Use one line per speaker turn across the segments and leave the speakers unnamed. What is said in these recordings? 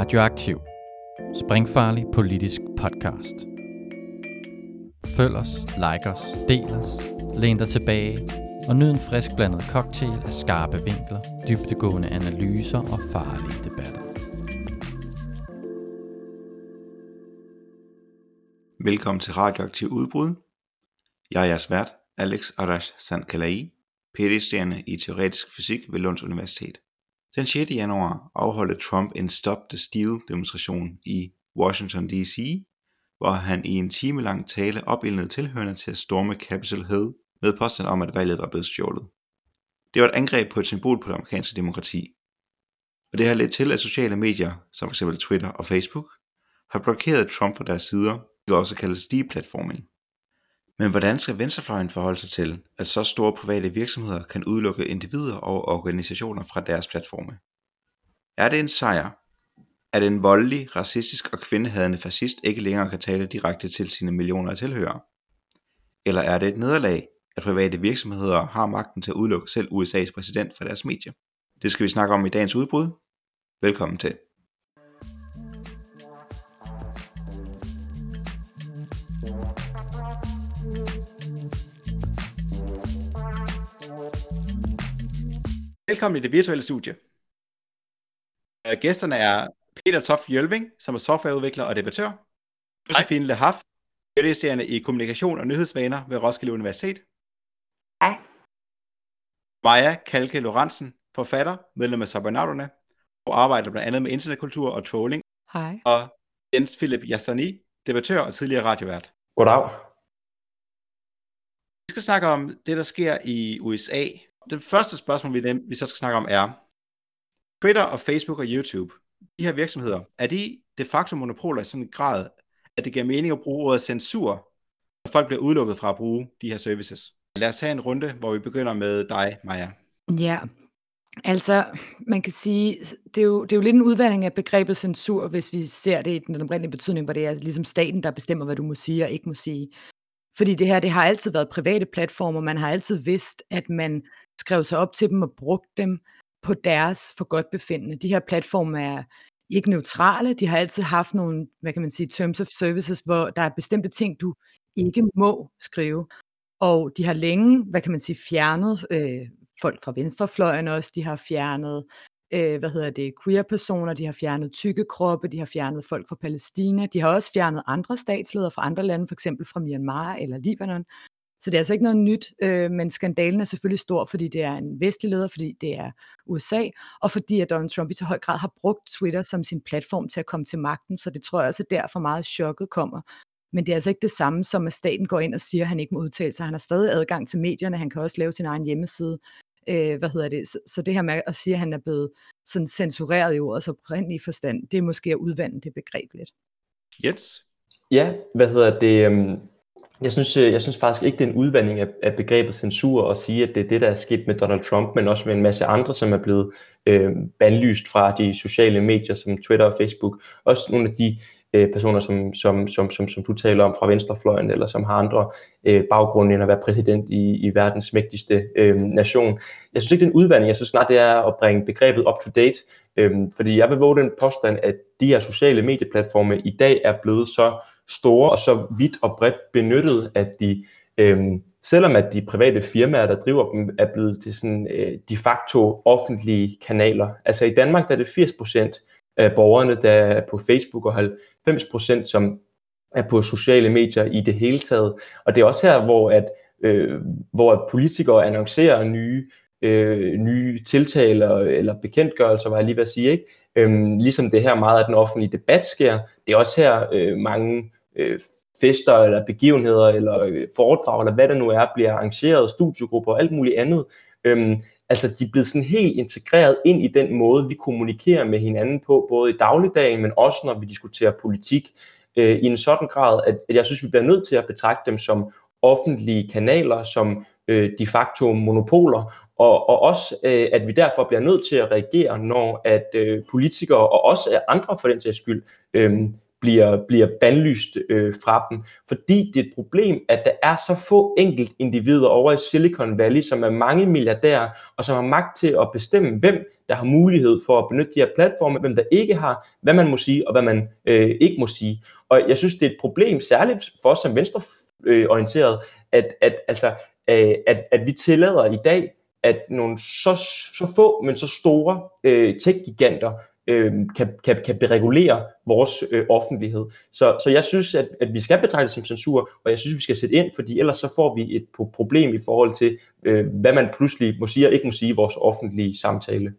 Radioaktiv. Springfarlig politisk podcast. Følg os, like os, del os, læn dig tilbage og nyd en frisk blandet cocktail af skarpe vinkler, dybtegående analyser og farlige debatter.
Velkommen til Radioaktiv Udbrud. Jeg er jeres vært, Alex Arash Sankalai, phd i teoretisk fysik ved Lunds Universitet. Den 6. januar afholdte Trump en Stop the Steal demonstration i Washington D.C., hvor han i en time lang tale opildnede tilhørende til at storme Capitol Hill med påstand om, at valget var blevet stjålet. Det var et angreb på et symbol på det amerikanske demokrati. Og det har ledt til, at sociale medier, som f.eks. Twitter og Facebook, har blokeret Trump fra deres sider, det også kaldes deplatforming. Men hvordan skal venstrefløjen forholde sig til, at så store private virksomheder kan udelukke individer og organisationer fra deres platforme? Er det en sejr, at en voldelig, racistisk og kvindehadende fascist ikke længere kan tale direkte til sine millioner af tilhørere? Eller er det et nederlag, at private virksomheder har magten til at udelukke selv USA's præsident fra deres medier? Det skal vi snakke om i dagens udbrud. Velkommen til. Velkommen i det virtuelle studie. Øh, gæsterne er Peter Toft Jølving, som er softwareudvikler og debattør. Josefine Le Haff, i kommunikation og nyhedsvaner ved Roskilde Universitet.
Hej.
Maja Kalke Lorentzen, forfatter, medlem af Sabernauterne, og arbejder blandt andet med internetkultur og trolling.
Hej.
Og Jens Philip Yassani, debattør og tidligere radiovært.
Goddag.
Vi skal snakke om det, der sker i USA. Det første spørgsmål, vi, vi så skal snakke om, er Twitter og Facebook og YouTube. De her virksomheder, er de de facto monopoler i sådan en grad, at det giver mening at bruge ordet censur, når folk bliver udelukket fra at bruge de her services? Lad os have en runde, hvor vi begynder med dig, Maja.
Ja, altså man kan sige, det er, jo, det er jo lidt en udvandring af begrebet censur, hvis vi ser det i den oprindelige betydning, hvor det er ligesom staten, der bestemmer, hvad du må sige og ikke må sige. Fordi det her, det har altid været private platformer, man har altid vidst, at man skrev sig op til dem og brugte dem på deres for godt befindende. De her platforme er ikke neutrale, de har altid haft nogle, hvad kan man sige, terms of services, hvor der er bestemte ting, du ikke må skrive. Og de har længe, hvad kan man sige, fjernet øh, folk fra venstrefløjen også, de har fjernet, øh, hvad hedder det, queer-personer, de har fjernet tykke kroppe, de har fjernet folk fra Palæstina, de har også fjernet andre statsledere fra andre lande, for eksempel fra Myanmar eller Libanon. Så det er altså ikke noget nyt, øh, men skandalen er selvfølgelig stor, fordi det er en vestlig leder, fordi det er USA, og fordi at Donald Trump i så høj grad har brugt Twitter som sin platform til at komme til magten, så det tror jeg også, at derfor meget chokket kommer. Men det er altså ikke det samme som, at staten går ind og siger, at han ikke må udtale sig. Han har stadig adgang til medierne, han kan også lave sin egen hjemmeside. Øh, hvad hedder det? Så, så det her med at sige, at han er blevet sådan censureret i ordets oprindelige forstand, det er måske at udvande det begreb lidt.
Jens?
Ja, hvad hedder det? Øhm, jeg synes, øh, jeg synes faktisk ikke, det er en udvandring af, af begrebet censur at sige, at det er det, der er sket med Donald Trump, men også med en masse andre, som er blevet øh, bandlyst fra de sociale medier som Twitter og Facebook. Også nogle af de øh, personer, som, som, som, som, som du taler om fra venstrefløjen, eller som har andre øh, baggrunde end at være præsident i, i verdens mægtigste øh, nation. Jeg synes ikke, det er en udvandring. Jeg synes snart, det er at bringe begrebet up to date. Øh, fordi jeg vil våge den påstand, at de her sociale medieplatforme i dag er blevet så store og så vidt og bredt benyttet, at de, Øh, selvom at de private firmaer, der driver dem, er blevet til sådan øh, de facto offentlige kanaler. Altså i Danmark der er det 80% af borgerne, der er på Facebook, og 90% som er på sociale medier i det hele taget. Og det er også her, hvor at, øh, hvor politikere annoncerer nye øh, nye tiltaler eller bekendtgørelser, var jeg lige ved at sige, ikke? Øhm, ligesom det her meget af den offentlige debat sker. Det er også her øh, mange øh, fester eller begivenheder eller øh, foredrag eller hvad det nu er, bliver arrangeret, studiegrupper og alt muligt andet. Øhm, altså de er blevet sådan helt integreret ind i den måde, vi kommunikerer med hinanden på, både i dagligdagen, men også når vi diskuterer politik, øh, i en sådan grad, at, at jeg synes, vi bliver nødt til at betragte dem som offentlige kanaler, som øh, de facto monopoler, og, og også øh, at vi derfor bliver nødt til at reagere, når at øh, politikere og også andre for den sags skyld øh, bliver, bliver bandlyst øh, fra dem, fordi det er et problem, at der er så få enkelt individer over i Silicon Valley, som er mange milliardærer, og som har magt til at bestemme, hvem der har mulighed for at benytte de her platforme, hvem der ikke har, hvad man må sige, og hvad man øh, ikke må sige. Og jeg synes, det er et problem, særligt for os som venstreorienteret, at, at, altså, øh, at, at vi tillader i dag, at nogle så, så få, men så store øh, tech-giganter øh, kan, kan, kan beregulere vores øh, offentlighed. Så, så jeg synes, at, at vi skal betragte det som censur, og jeg synes, vi skal sætte ind, fordi ellers så får vi et problem i forhold til, øh, hvad man pludselig må sige og ikke må sige i vores offentlige samtale.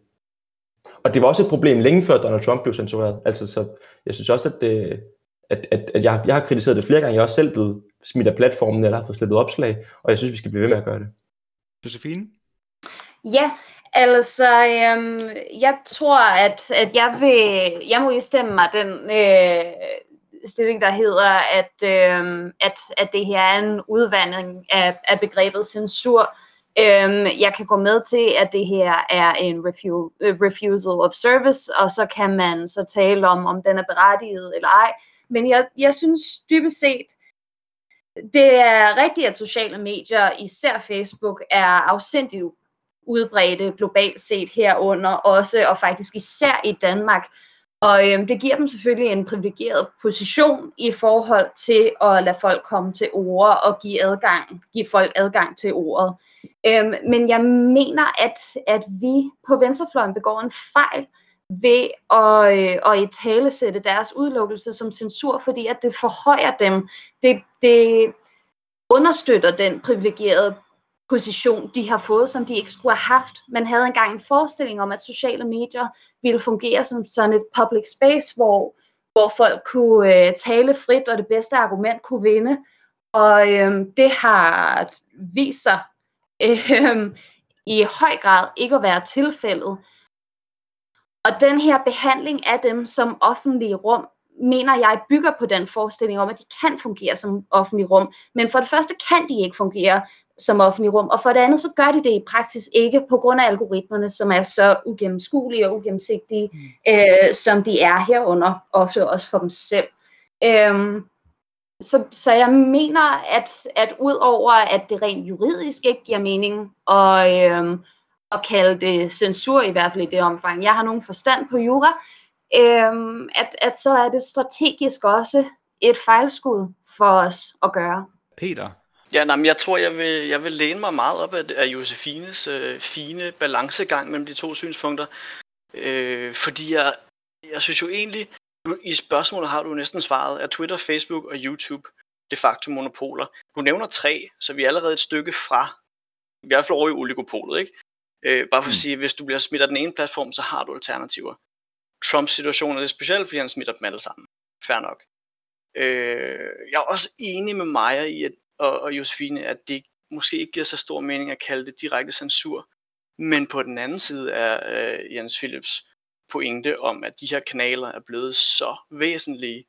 Og det var også et problem længe før Donald Trump blev censureret. Altså, så jeg synes også, at, øh, at, at, at jeg, jeg har kritiseret det flere gange. Jeg er også selv blevet smidt af platformen, eller har fået slettet opslag, og jeg synes, vi skal blive ved med at gøre det.
Josefine?
Ja, altså, øhm, jeg tror, at, at jeg vil, jeg må stemme mig den øh, stilling, der hedder, at, øh, at, at det her er en udvandring af, af begrebet censur. Øhm, jeg kan gå med til, at det her er en refu- øh, refusal of service, og så kan man så tale om, om den er berettiget eller ej. Men jeg, jeg synes dybest set, det er rigtigt, at sociale medier, især Facebook, er afsindigt udbredte globalt set herunder også, og faktisk især i Danmark. Og øhm, det giver dem selvfølgelig en privilegeret position i forhold til at lade folk komme til ord og give, adgang, give folk adgang til ordet. Øhm, men jeg mener, at, at vi på venstrefløjen begår en fejl ved at, øh, at i tale sætte deres udelukkelse som censur, fordi at det forhøjer dem. Det, det understøtter den privilegerede position, de har fået, som de ikke skulle have haft. Man havde engang en forestilling om, at sociale medier ville fungere som sådan et public space, hvor, hvor folk kunne øh, tale frit, og det bedste argument kunne vinde. Og øh, det har vist sig øh, i høj grad ikke at være tilfældet. Og den her behandling af dem som offentlige rum, mener jeg bygger på den forestilling om, at de kan fungere som offentlige rum. Men for det første kan de ikke fungere som offentlig rum, og for det andet så gør de det i praksis ikke på grund af algoritmerne, som er så ugennemskuelige og ugennemsigtige, mm. øh, som de er herunder, ofte også for dem selv. Øhm, så, så jeg mener, at, at ud over at det rent juridisk ikke giver mening at, øhm, at kalde det censur, i hvert fald i det omfang, jeg har nogen forstand på jura, øhm, at, at så er det strategisk også et fejlskud for os at gøre.
Peter,
Ja, nej, men jeg tror, jeg vil, jeg vil læne mig meget op af, af Josefines øh, fine balancegang mellem de to synspunkter. Øh, fordi jeg, jeg synes jo egentlig, i spørgsmålet har du næsten svaret, at Twitter, Facebook og YouTube de facto monopoler. Du nævner tre, så vi er allerede et stykke fra, i hvert fald over i oligopolet, ikke? Øh, bare for at mm. sige, at hvis du bliver smidt af den ene platform, så har du alternativer. Trumps situation er det specielt, fordi han smitter dem alle sammen. Fair nok. Øh, jeg er også enig med Maja i, at og, og Josefine, at det måske ikke giver så stor mening at kalde det direkte censur. Men på den anden side er øh, Jens Philips pointe om, at de her kanaler er blevet så væsentlige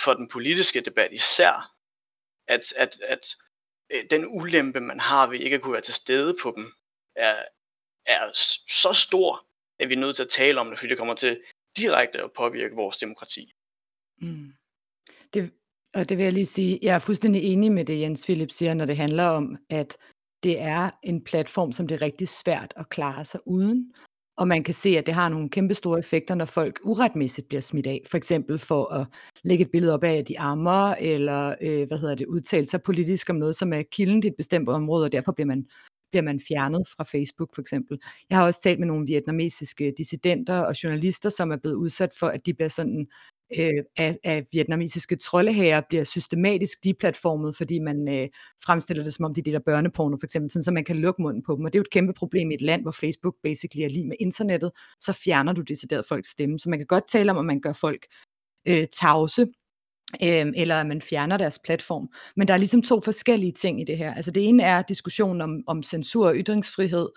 for den politiske debat især, at, at, at øh, den ulempe, man har ved ikke at kunne være til stede på dem, er, er så stor, at vi er nødt til at tale om det, fordi det kommer til direkte at påvirke vores demokrati.
Mm. Det, og det vil jeg lige sige, jeg er fuldstændig enig med det, Jens Philip siger, når det handler om, at det er en platform, som det er rigtig svært at klare sig uden. Og man kan se, at det har nogle kæmpe store effekter, når folk uretmæssigt bliver smidt af. For eksempel for at lægge et billede op af, at de ammer, eller øh, hvad hedder det, udtale sig politisk om noget, som er kilden i et bestemt område, og derfor bliver man, bliver man fjernet fra Facebook for eksempel. Jeg har også talt med nogle vietnamesiske dissidenter og journalister, som er blevet udsat for, at de bliver sådan øh, af, af vietnamesiske troldehager bliver systematisk deplatformet, fordi man øh, fremstiller det som om de deler børneporno for eksempel, sådan, så man kan lukke munden på dem. Og det er jo et kæmpe problem i et land, hvor Facebook basically er lige med internettet, så fjerner du decideret folks stemme. Så man kan godt tale om, at man gør folk øh, tavse, øh, eller at man fjerner deres platform. Men der er ligesom to forskellige ting i det her. Altså det ene er diskussionen om, om censur og ytringsfrihed,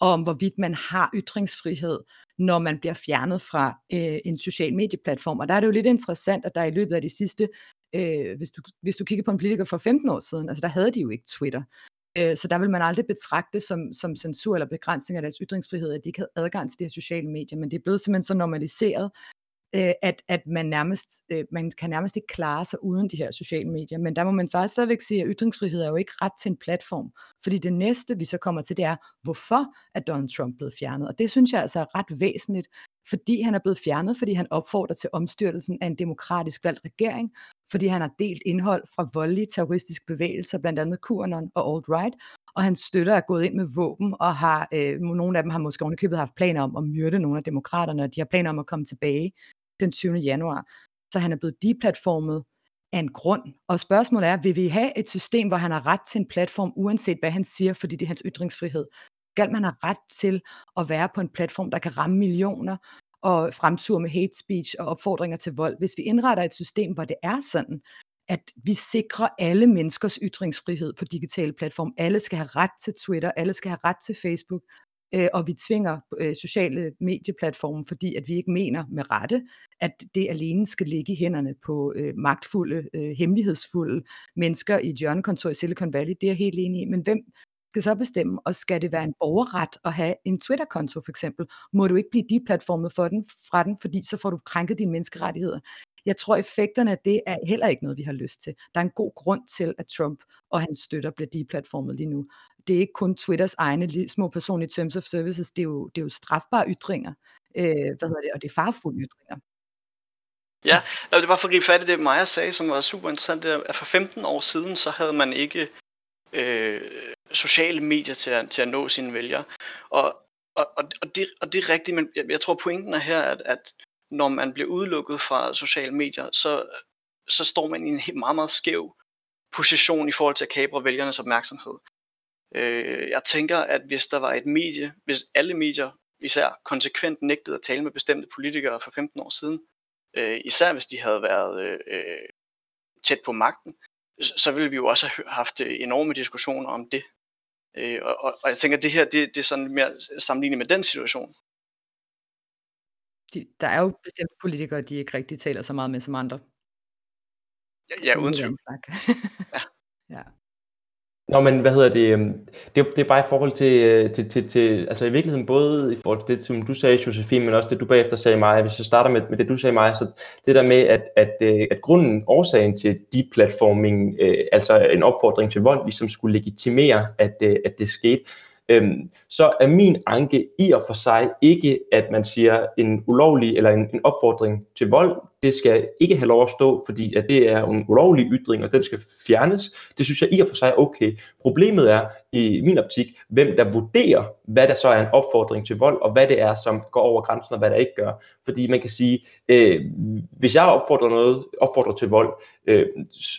og om hvorvidt man har ytringsfrihed, når man bliver fjernet fra øh, en social medieplatform. Og der er det jo lidt interessant, at der i løbet af de sidste, øh, hvis, du, hvis du kigger på en politiker for 15 år siden, altså der havde de jo ikke Twitter. Øh, så der vil man aldrig betragte som, som censur eller begrænsning af deres ytringsfrihed, at de ikke havde adgang til de her sociale medier, men det er blevet simpelthen så normaliseret, øh, at, at man nærmest øh, man kan nærmest ikke klare sig uden de her sociale medier. Men der må man faktisk stadigvæk sige, at ytringsfrihed er jo ikke ret til en platform. Fordi det næste, vi så kommer til, det er, hvorfor er Donald Trump blevet fjernet? Og det synes jeg altså er ret væsentligt, fordi han er blevet fjernet, fordi han opfordrer til omstyrtelsen af en demokratisk valgt regering, fordi han har delt indhold fra voldelige terroristiske bevægelser, blandt andet QAnon og alt-right, og hans støtter er gået ind med våben, og har øh, nogle af dem har måske ovenikøbet haft planer om at myrde nogle af demokraterne, og de har planer om at komme tilbage den 20. januar. Så han er blevet deplatformet af en grund. Og spørgsmålet er, vil vi have et system, hvor han har ret til en platform, uanset hvad han siger, fordi det er hans ytringsfrihed? Skal man have ret til at være på en platform, der kan ramme millioner, og fremture med hate speech og opfordringer til vold. Hvis vi indretter et system, hvor det er sådan, at vi sikrer alle menneskers ytringsfrihed på digitale platforme. Alle skal have ret til Twitter, alle skal have ret til Facebook, øh, og vi tvinger øh, sociale medieplatforme, fordi at vi ikke mener med rette, at det alene skal ligge i hænderne på øh, magtfulde, øh, hemmelighedsfulde mennesker i et hjørnekontor i Silicon Valley. Det er jeg helt enig i. Men hvem skal så bestemme, og skal det være en borgerret at have en Twitter-konto for eksempel? Må du ikke blive deplatformet for den, fra den, fordi så får du krænket dine menneskerettigheder. Jeg tror, effekterne af det er heller ikke noget, vi har lyst til. Der er en god grund til, at Trump og hans støtter bliver deplatformet lige nu. Det er ikke kun Twitters egne små personlige terms of services, det er jo, det er jo strafbare ytringer, øh, hvad hedder det, og det er farfulde ytringer.
Ja, det var for at gribe fat i det, Maja sagde, som var super interessant. Det er, at for 15 år siden, så havde man ikke øh, sociale medier til at, til at nå sine vælgere. Og, og, og, og, det, og det er rigtigt, men jeg, jeg tror pointen er her, at, at når man bliver udelukket fra sociale medier, så, så står man i en helt meget, meget skæv position i forhold til at kapre vælgernes opmærksomhed. Øh, jeg tænker, at hvis der var et medie, hvis alle medier især konsekvent nægtede at tale med bestemte politikere for 15 år siden, øh, især hvis de havde været øh, tæt på magten, så ville vi jo også have haft enorme diskussioner om det. Øh, og, og, og jeg tænker, at det her det, det er sådan mere sammenlignet med den situation.
De, der er jo bestemte politikere, de ikke rigtig taler så meget med som andre.
Ja, ja uden tvivl.
ja. ja. Nå, men hvad hedder det? Øhm, det, det er bare i forhold til, øh, til, til, til, altså i virkeligheden både i forhold til det, som du sagde, Josefine, men også det, du bagefter sagde mig. Hvis jeg starter med, med det, du sagde mig, så det der med, at, at, øh, at grunden, årsagen til deplatforming, øh, altså en opfordring til vold, ligesom skulle legitimere, at, øh, at det skete, øhm, så er min anke i og for sig ikke, at man siger en ulovlig eller en, en opfordring til vold, det skal ikke have lov at stå, fordi at det er en ulovlig ytring, og den skal fjernes. Det synes jeg i og for sig er okay. Problemet er i min optik, hvem der vurderer, hvad der så er en opfordring til vold, og hvad det er, som går over grænsen, og hvad der ikke gør. Fordi man kan sige, øh, hvis jeg opfordrer noget, opfordrer til vold, øh,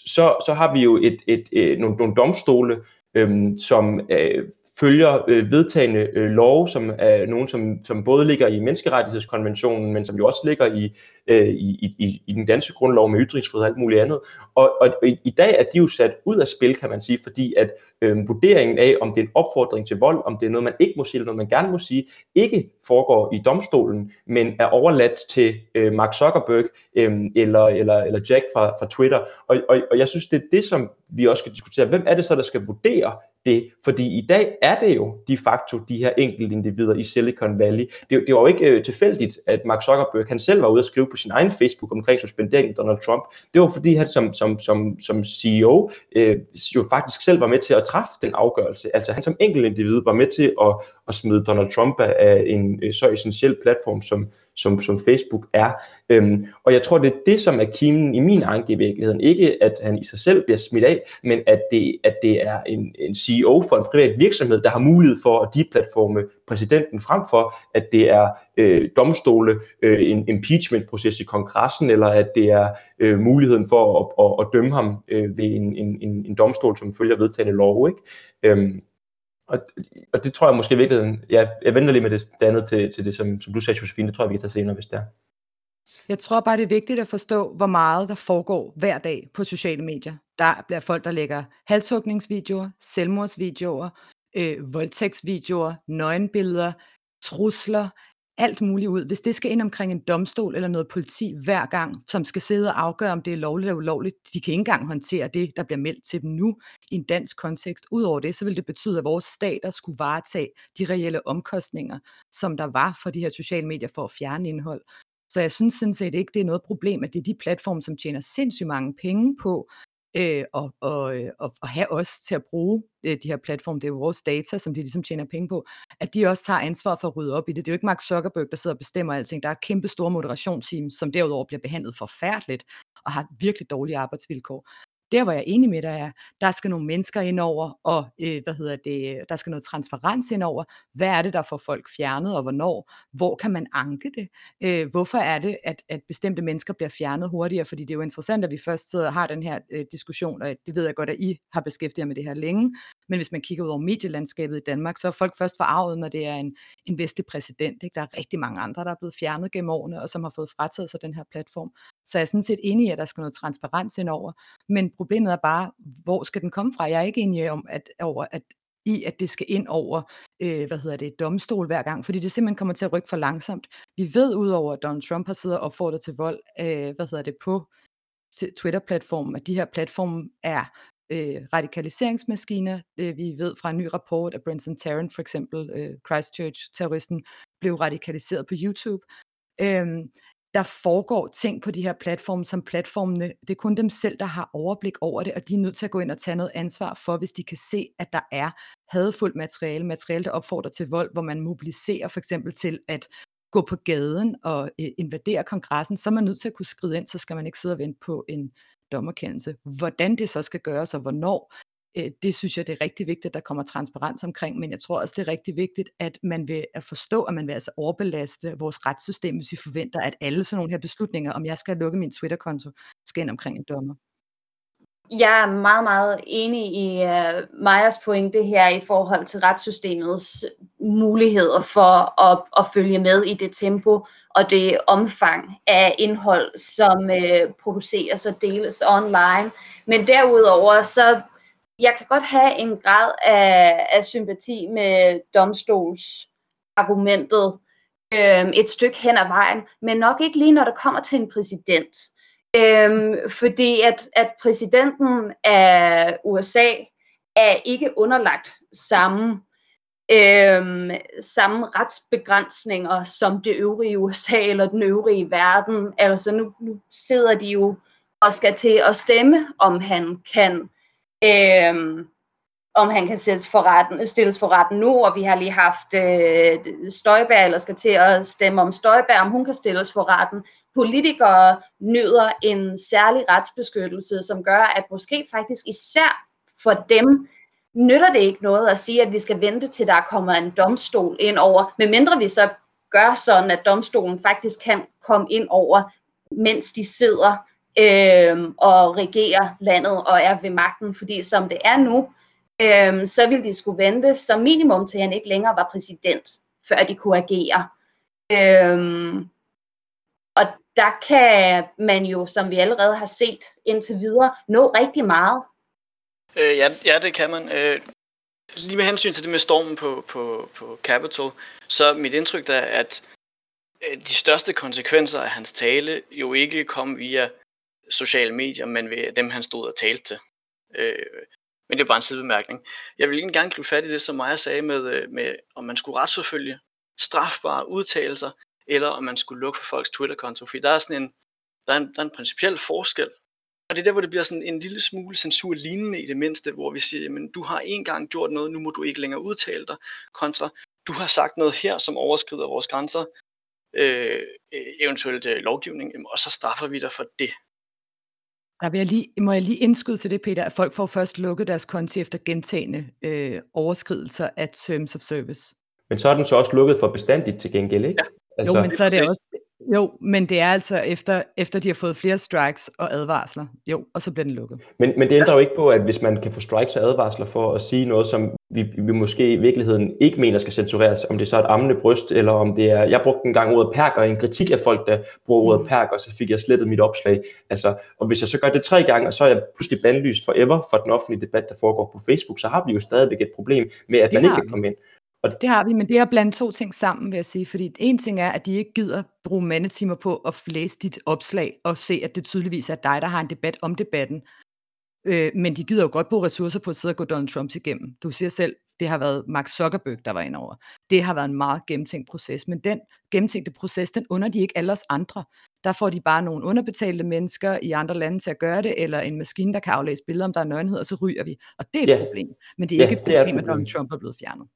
så, så har vi jo et, et, et, øh, nogle, nogle domstole, øh, som øh, følger øh, vedtagende øh, lov, som er nogen, som, som både ligger i menneskerettighedskonventionen, men som jo også ligger i, øh, i, i, i den danske grundlov med ytringsfrihed og alt muligt andet. Og, og, og i, i dag er de jo sat ud af spil, kan man sige, fordi at øh, vurderingen af, om det er en opfordring til vold, om det er noget, man ikke må sige, eller noget, man gerne må sige, ikke foregår i domstolen, men er overladt til øh, Mark Zuckerberg øh, eller, eller, eller Jack fra, fra Twitter. Og, og, og jeg synes, det er det, som vi også skal diskutere. Hvem er det så, der skal vurdere det, fordi i dag er det jo de facto de her enkelte individer i Silicon Valley. Det, det var jo ikke øh, tilfældigt, at Mark Zuckerberg han selv var ude at skrive på sin egen Facebook omkring suspenderingen af Donald Trump. Det var fordi han som, som, som, som CEO øh, jo faktisk selv var med til at træffe den afgørelse. Altså han som enkelt individ var med til at, at smide Donald Trump af en øh, så essentiel platform som, som, som Facebook er. Øhm, og jeg tror, det er det, som er kimen i min anke i virkeligheden. Ikke, at han i sig selv bliver smidt af, men at det, at det er en, en CEO for en privat virksomhed, der har mulighed for at deplatforme præsidenten frem for, at det er øh, domstole, øh, en impeachment-proces i kongressen, eller at det er øh, muligheden for at, at, at dømme ham øh, ved en, en, en, en domstol, som følger vedtagende lov. Ikke? Øhm, og, og det tror jeg måske i virkeligheden, jeg, jeg venter lige med det, det andet til, til det, som, som du sagde, Josefine, det tror jeg, vi kan tage senere, hvis det er.
Jeg tror bare, det er vigtigt at forstå, hvor meget der foregår hver dag på sociale medier. Der bliver folk, der lægger halshugningsvideoer, selvmordsvideoer, øh, voldtægtsvideoer, nøgenbilleder, trusler, alt muligt ud. Hvis det skal ind omkring en domstol eller noget politi hver gang, som skal sidde og afgøre, om det er lovligt eller ulovligt, de kan ikke engang håndtere det, der bliver meldt til dem nu i en dansk kontekst. Udover det, så vil det betyde, at vores stater skulle varetage de reelle omkostninger, som der var for de her sociale medier for at fjerne indhold. Så jeg synes sådan set ikke, det er noget problem, at det er de platforme, som tjener sindssygt mange penge på øh, og, og, og, og have os til at bruge øh, de her platforme, det er jo vores data, som de ligesom tjener penge på, at de også tager ansvar for at rydde op i det. Det er jo ikke Mark Zuckerberg, der sidder og bestemmer alting. Der er kæmpe store moderationsteam, som derudover bliver behandlet forfærdeligt og har virkelig dårlige arbejdsvilkår. Der, hvor jeg er enig med dig, er, der skal nogle mennesker ind over, og øh, hvad hedder det, der skal noget transparens ind over. Hvad er det, der får folk fjernet, og hvornår? Hvor kan man anke det? Øh, hvorfor er det, at, at bestemte mennesker bliver fjernet hurtigere? Fordi det er jo interessant, at vi først sidder og har den her øh, diskussion, og det ved jeg godt, at I har beskæftiget jer med det her længe, men hvis man kigger ud over medielandskabet i Danmark, så er folk først forarvet, når det er en, en vestlig præsident. Ikke? Der er rigtig mange andre, der er blevet fjernet gennem årene, og som har fået frataget sig den her platform. Så jeg er sådan set enig i, at der skal noget transparens ind over. Men problemet er bare, hvor skal den komme fra? Jeg er ikke enig om, at, over, at i, at det skal ind over, øh, hvad hedder det, domstol hver gang, fordi det simpelthen kommer til at rykke for langsomt. Vi ved udover, at Donald Trump har siddet og opfordret til vold, øh, hvad hedder det, på Twitter-platformen, at de her platforme er øh, radikaliseringsmaskiner. Øh, vi ved fra en ny rapport, at Brenton Tarrant for eksempel, øh, Christchurch-terroristen, blev radikaliseret på YouTube. Øh, der foregår ting på de her platforme, som platformene, det er kun dem selv, der har overblik over det, og de er nødt til at gå ind og tage noget ansvar for, hvis de kan se, at der er hadfuldt materiale, materiale, der opfordrer til vold, hvor man mobiliserer for eksempel til at gå på gaden og øh, invadere kongressen, så er man nødt til at kunne skride ind, så skal man ikke sidde og vente på en dommerkendelse. Hvordan det så skal gøres, og hvornår, øh, det synes jeg, det er rigtig vigtigt, at der kommer transparens omkring, men jeg tror også, det er rigtig vigtigt, at man vil at forstå, at man vil altså overbelaste vores retssystem, hvis vi forventer, at alle sådan nogle her beslutninger, om jeg skal lukke min Twitter-konto, skal ind omkring en dommer.
Jeg er meget, meget enig i uh, Majas pointe her i forhold til retssystemets muligheder for at, at følge med i det tempo og det omfang af indhold, som uh, produceres og deles online. Men derudover, så jeg kan godt have en grad af, af sympati med domstolsargumentet øh, et stykke hen ad vejen, men nok ikke lige når det kommer til en præsident. Øhm, fordi at, at præsidenten af USA er ikke underlagt samme, øhm, samme retsbegrænsninger som det øvrige USA eller den øvrige verden. Altså nu, nu sidder de jo og skal til at stemme, om han kan øhm, om han kan stilles for, retten, stilles for retten nu, og vi har lige haft øh, Støjbær, eller skal til at stemme om Støjbær, om hun kan stilles for retten. Politikere nyder en særlig retsbeskyttelse, som gør, at måske faktisk især for dem, nytter det ikke noget at sige, at vi skal vente til der kommer en domstol ind over, medmindre vi så gør sådan, at domstolen faktisk kan komme ind over, mens de sidder øh, og regerer landet og er ved magten, fordi som det er nu, øhm, så ville de skulle vente som minimum til han ikke længere var præsident, før de kunne agere. Øhm, og der kan man jo, som vi allerede har set indtil videre, nå rigtig meget.
Øh, ja, ja, det kan man. Øh, lige med hensyn til det med stormen på, på, på Capitol, så er mit indtryk er, at øh, de største konsekvenser af hans tale jo ikke kom via sociale medier, men ved dem, han stod og talte til. Øh, men det er bare en sidebemærkning. Jeg vil egentlig gerne gribe fat i det, som Maja sagde med, øh, med om man skulle retsforfølge strafbare udtalelser, eller om man skulle lukke for folks Twitter-konto. Fordi der er sådan en, der er en, der er en principiel forskel. Og det er der, hvor det bliver sådan en lille smule censur lignende i det mindste, hvor vi siger, men du har engang gjort noget, nu må du ikke længere udtale dig, kontra du har sagt noget her, som overskrider vores grænser, øh, øh eventuelt øh, lovgivning, og så straffer vi dig for det.
Der vil jeg lige, må jeg lige indskyde til det, Peter, at folk får først lukket deres konti efter gentagende øh, overskridelser af Terms of Service.
Men så er den så også lukket for bestandigt til gengæld, ikke?
Ja. Altså, jo, men så er det også, jo, men det er altså efter, efter de har fået flere strikes og advarsler. Jo, og så bliver den lukket.
Men, men det ændrer jo ikke på, at hvis man kan få strikes og advarsler for at sige noget, som vi, vi måske i virkeligheden ikke mener skal censureres, om det er så et ammende bryst, eller om det er... Jeg brugte en gang ordet perker i en kritik af folk, der bruger ordet mm. perker, så fik jeg slettet mit opslag. Altså, og hvis jeg så gør det tre gange, og så er jeg pludselig bandlyst forever for den offentlige debat, der foregår på Facebook, så har vi jo stadigvæk et problem med, at man ikke kan komme ind.
Og det har vi, men det er blandt to ting sammen, vil jeg sige. Fordi en ting er, at de ikke gider bruge mandetimer på at læse dit opslag og se, at det tydeligvis er dig, der har en debat om debatten. Øh, men de gider jo godt bruge ressourcer på at sidde og gå Donald Trump igennem. Du siger selv, Det har været Mark Zuckerberg, der var indover. Det har været en meget gennemtænkt proces, men den gennemtænkte proces, den under de ikke alle os andre. Der får de bare nogle underbetalte mennesker i andre lande til at gøre det, eller en maskine, der kan aflæse billeder, om der er nøgenhed, og så ryger vi. Og det er et
Ja.
problem. Men det er
Ja,
ikke et
det er et
problem, at
problem.
Donald Trump er blevet fjernet.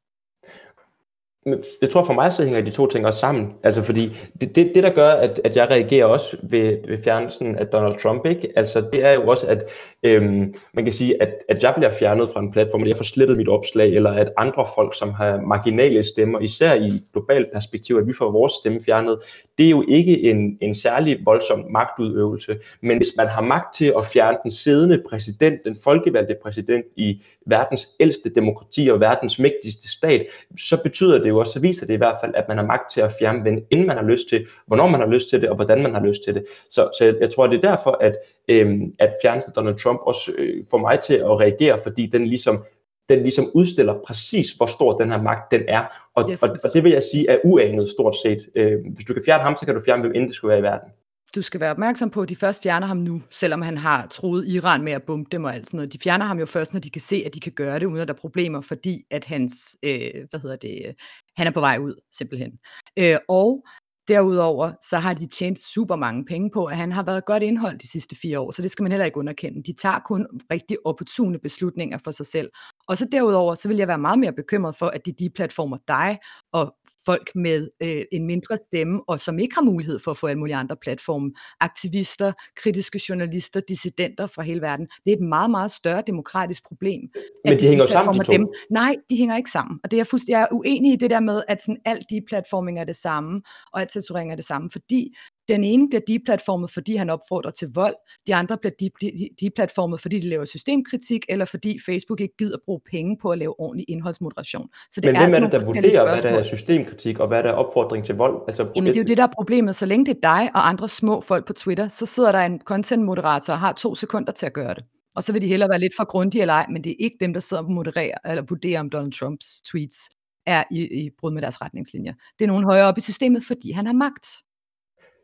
Jeg tror for mig, så hænger de to ting også sammen. Altså fordi det, det, det der gør, at, at jeg reagerer også ved, ved fjernelsen af Donald Trump, ikke? Altså det er jo også, at øhm, man kan sige, at, at jeg bliver fjernet fra en platform, eller jeg får slettet mit opslag, eller at andre folk, som har marginale stemmer, især i et globalt perspektiv, at vi får vores stemme fjernet, det er jo ikke en, en særlig voldsom magtudøvelse. Men hvis man har magt til at fjerne den siddende præsident, den folkevalgte præsident i verdens ældste demokrati og verdens mægtigste stat, så betyder det jo også, så viser det i hvert fald, at man har magt til at fjerne den, inden man har lyst til, hvornår man har lyst til det, og hvordan man har lyst til det. Så, så jeg, jeg tror, det er derfor, at, øhm, at fjernelsen af Donald Trump også øh, får mig til at reagere, fordi den ligesom den ligesom udstiller præcis, hvor stor den her magt den er. Og,
Yes.
og, og det vil jeg sige er uanet stort set. Øh, hvis du kan fjerne ham, så kan du fjerne hvem end det skulle være i verden.
Du skal være opmærksom på, at de først fjerner ham nu, selvom han har troet Iran med at bombe dem og alt sådan noget. De fjerner ham jo først, når de kan se, at de kan gøre det, uden at der er problemer, fordi at hans, øh, hvad hedder det, øh, han er på vej ud, simpelthen. Øh, og derudover, så har de tjent super mange penge på, at han har været godt indhold de sidste fire år, så det skal man heller ikke underkende. De tager kun rigtig opportune beslutninger for sig selv. Og så derudover, så vil jeg være meget mere bekymret for, at de de-platformer dig og folk med øh, en mindre stemme, og som ikke har mulighed for at få alle mulige andre platforme. Aktivister, kritiske journalister, dissidenter fra hele verden. Det er et meget, meget større demokratisk problem.
Men
at
de hænger sammen, de to.
Nej, de hænger ikke sammen. Og det er jeg, fuldstændig, jeg er uenig i det der med, at sådan alt de-platforming er det samme, og alt censurering er det samme, fordi den ene bliver de-platformet, fordi han opfordrer til vold, de andre bliver de- de- de-platformet, fordi de laver systemkritik, eller fordi Facebook ikke gider bruge penge på at lave ordentlig indholdsmoderation. Så det
Men
er
hvem er det, der vurderer, hvad der er
spørgsmål.
systemkritik, og hvad der er opfordring til vold? Altså,
Jamen det er jo det, der er problemet. Så længe det er dig og andre små folk på Twitter, så sidder der en content-moderator og har to sekunder til at gøre det. Og så vil de hellere være lidt for grundige eller ej, men det er ikke dem, der sidder og modererer eller vurderer, om Donald Trumps tweets er i, i brud med deres retningslinjer. Det er nogen højere op i systemet, fordi han har magt.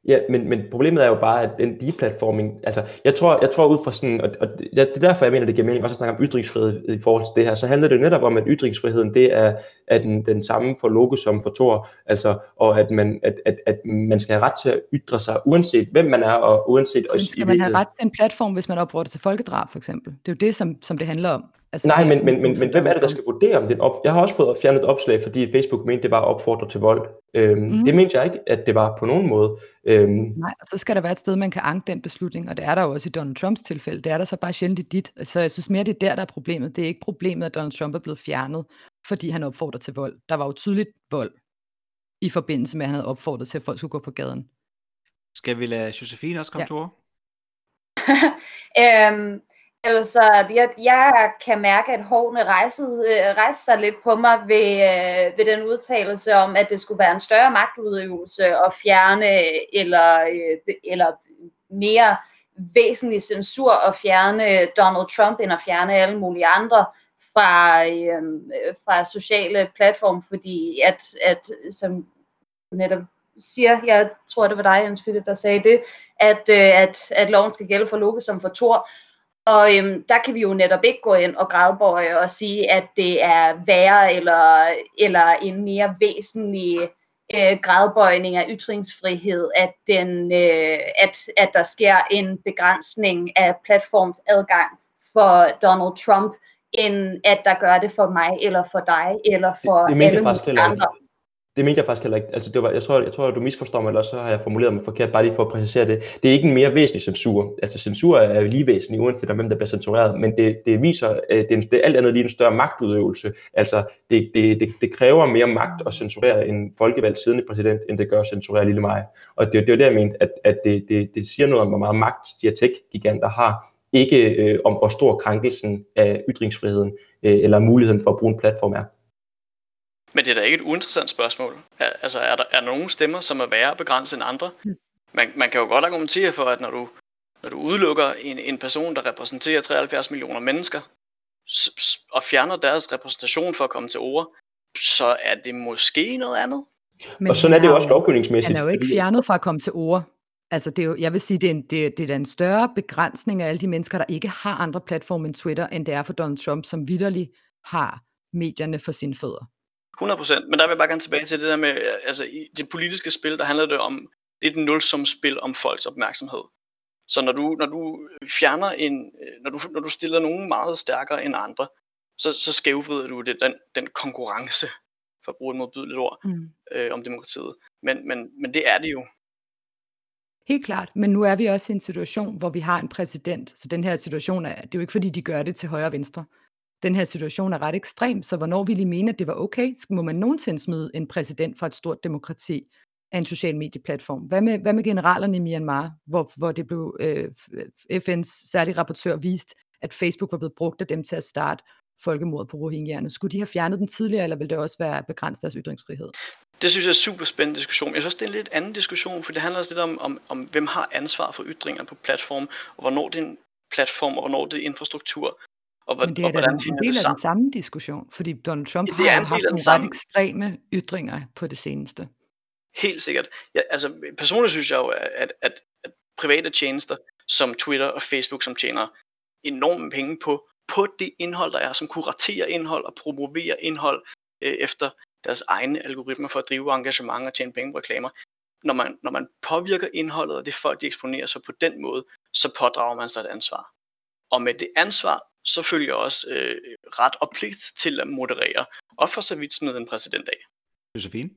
Ja, men, men problemet er jo bare, at den deplatforming, altså jeg tror, jeg tror ud fra sådan, og, og det er derfor, jeg mener, det giver mening også at snakke om ytringsfrihed i forhold til det her, så handler det jo netop om, at ytringsfriheden, det er, er den, den samme for Logo som for Tor, altså, og at man, at, at, at man skal have ret til at ytre sig, uanset hvem man er, og uanset
Men
også
skal man have ret til en platform, hvis man opfordrer til folkedrab, for eksempel? Det er jo det, som, som det handler om. Altså,
Nej, men, men, men, men hvem er det, der skal vurdere, om det er op... Jeg har også fået fjernet et opslag, fordi Facebook mente, det var at opfordre til vold. Øhm, mm. Det mente jeg ikke, at det var på nogen måde. Øhm,
Nej, og så skal der være et sted, man kan anke den beslutning, og det er der jo også i Donald Trumps tilfælde. Det er der så bare sjældent i dit. Så jeg synes mere, det er der, der er problemet. Det er ikke problemet, at Donald Trump er blevet fjernet, fordi han opfordrer til vold. Der var jo tydeligt vold i forbindelse med, at han havde opfordret til, at folk skulle gå på gaden.
Skal vi lade Josefine også komme
Ja.
til ord?
øhm, altså, jeg, jeg kan mærke, at hårene rejsede, øh, rejste sig lidt på mig ved, øh, ved den udtalelse om, at det skulle være en større magtudøvelse at fjerne øh, eller, øh, eller mere væsentlig censur at fjerne Donald Trump, end at fjerne alle mulige andre fra, øh, fra sociale platform, fordi at, at som netop siger, jeg tror det var dig, Jens Philip, der sagde det, at, øh, at, at loven skal gælde for Loke som for Thor. Og øhm, der kan vi jo netop ikke gå ind og gradbøje og sige, at det er værre eller, eller en mere væsentlig øh, gradbøjning af ytringsfrihed, at, den, øh, at, at der sker en begrænsning af platformsadgang for Donald Trump, end at der gør det for mig, eller for dig, eller for
det, det
alle mulige
ikke. Det mente jeg faktisk heller ikke. Altså, det var, jeg, tror, jeg tror, at du misforstår mig, eller så har jeg formuleret mig forkert, bare lige for at præcisere det. Det er ikke en mere væsentlig censur. Altså, censur er jo lige væsentlig, uanset om hvem der bliver censureret, men det, det viser, at det, er en- det er alt andet lige en større magtudøvelse. Altså, det, det, det, det kræver mere magt at censurere en folkevalgt siddende præsident, end det gør at censurere lille mig. Og det, det er det, jeg mente, at, at det, det, det siger noget om, hvor meget magt de her tech-giganter har, ikke øh, om hvor stor krænkelsen af ytringsfriheden øh, eller muligheden for at bruge en platform er.
Men det er da ikke et uinteressant spørgsmål. Altså, er der, er der nogle stemmer, som er værre begrænset end andre? Man, man kan jo godt argumentere for, at når du, når du udelukker en, en person, der repræsenterer 73 millioner mennesker, og fjerner deres repræsentation for at komme til ord, så er det måske noget andet.
Men
og sådan er det jo også lovgivningsmæssigt.
Han er jo ikke fjernet fra at komme til ord. Altså, det er jo, jeg vil sige, det er, en, det, det er en større begrænsning af alle de mennesker, der ikke har andre platforme end Twitter, end det er for Donald Trump, som vidderligt har medierne for sine fødder.
100 procent, men der vil jeg bare gerne tilbage til det der med, altså i det politiske spil, der handler det om et nulsumspil om folks opmærksomhed. Så når du, når du fjerner en, når du, når du stiller nogen meget stærkere end andre, så, så skævvrider du det, den, den konkurrence, for at bruge et modbydeligt ord, mm. øh, om demokratiet. Men, men, men det er det jo.
Helt klart, men nu er vi også i en situation, hvor vi har en præsident, så den her situation er, det er jo ikke fordi, de gør det til højre og venstre. Den her situation er ret ekstrem, så hvornår vil I mene, at det var okay? Må man nogensinde smide en præsident fra et stort demokrati af en social medieplatform? Hvad med, hvad med generalerne i Myanmar, hvor, hvor det blev øh, FN's særlige rapportør vist, at Facebook var blevet brugt af dem til at starte folkemord på rohingyerne. Skulle de have fjernet den tidligere, eller vil det også være begrænset deres ytringsfrihed?
Det synes jeg er en super spændende diskussion. Jeg synes det er en lidt anden diskussion, for det handler også lidt om, om, om hvem har ansvar for ytringer på platformen, og hvornår det er en platform, og hvornår det er infrastruktur.
Og, Men det er og, da en del af den samme diskussion, fordi Donald Trump ja, har haft nogle samme. ret ekstreme ytringer på det seneste.
Helt sikkert. Ja, altså, personligt synes jeg jo, at, at, at private tjenester som Twitter og Facebook, som tjener enorme penge på på det indhold, der er, som kuraterer indhold og promoverer indhold øh, efter deres egne algoritmer for at drive engagement og tjene penge på reklamer. Når man, når man påvirker indholdet og det folk, de eksponerer sig på den måde, så pådrager man sig et ansvar. Og med det ansvar, så følger også øh, ret og pligt til at moderere, og for så vidt sådan en præsident af.
Josefine?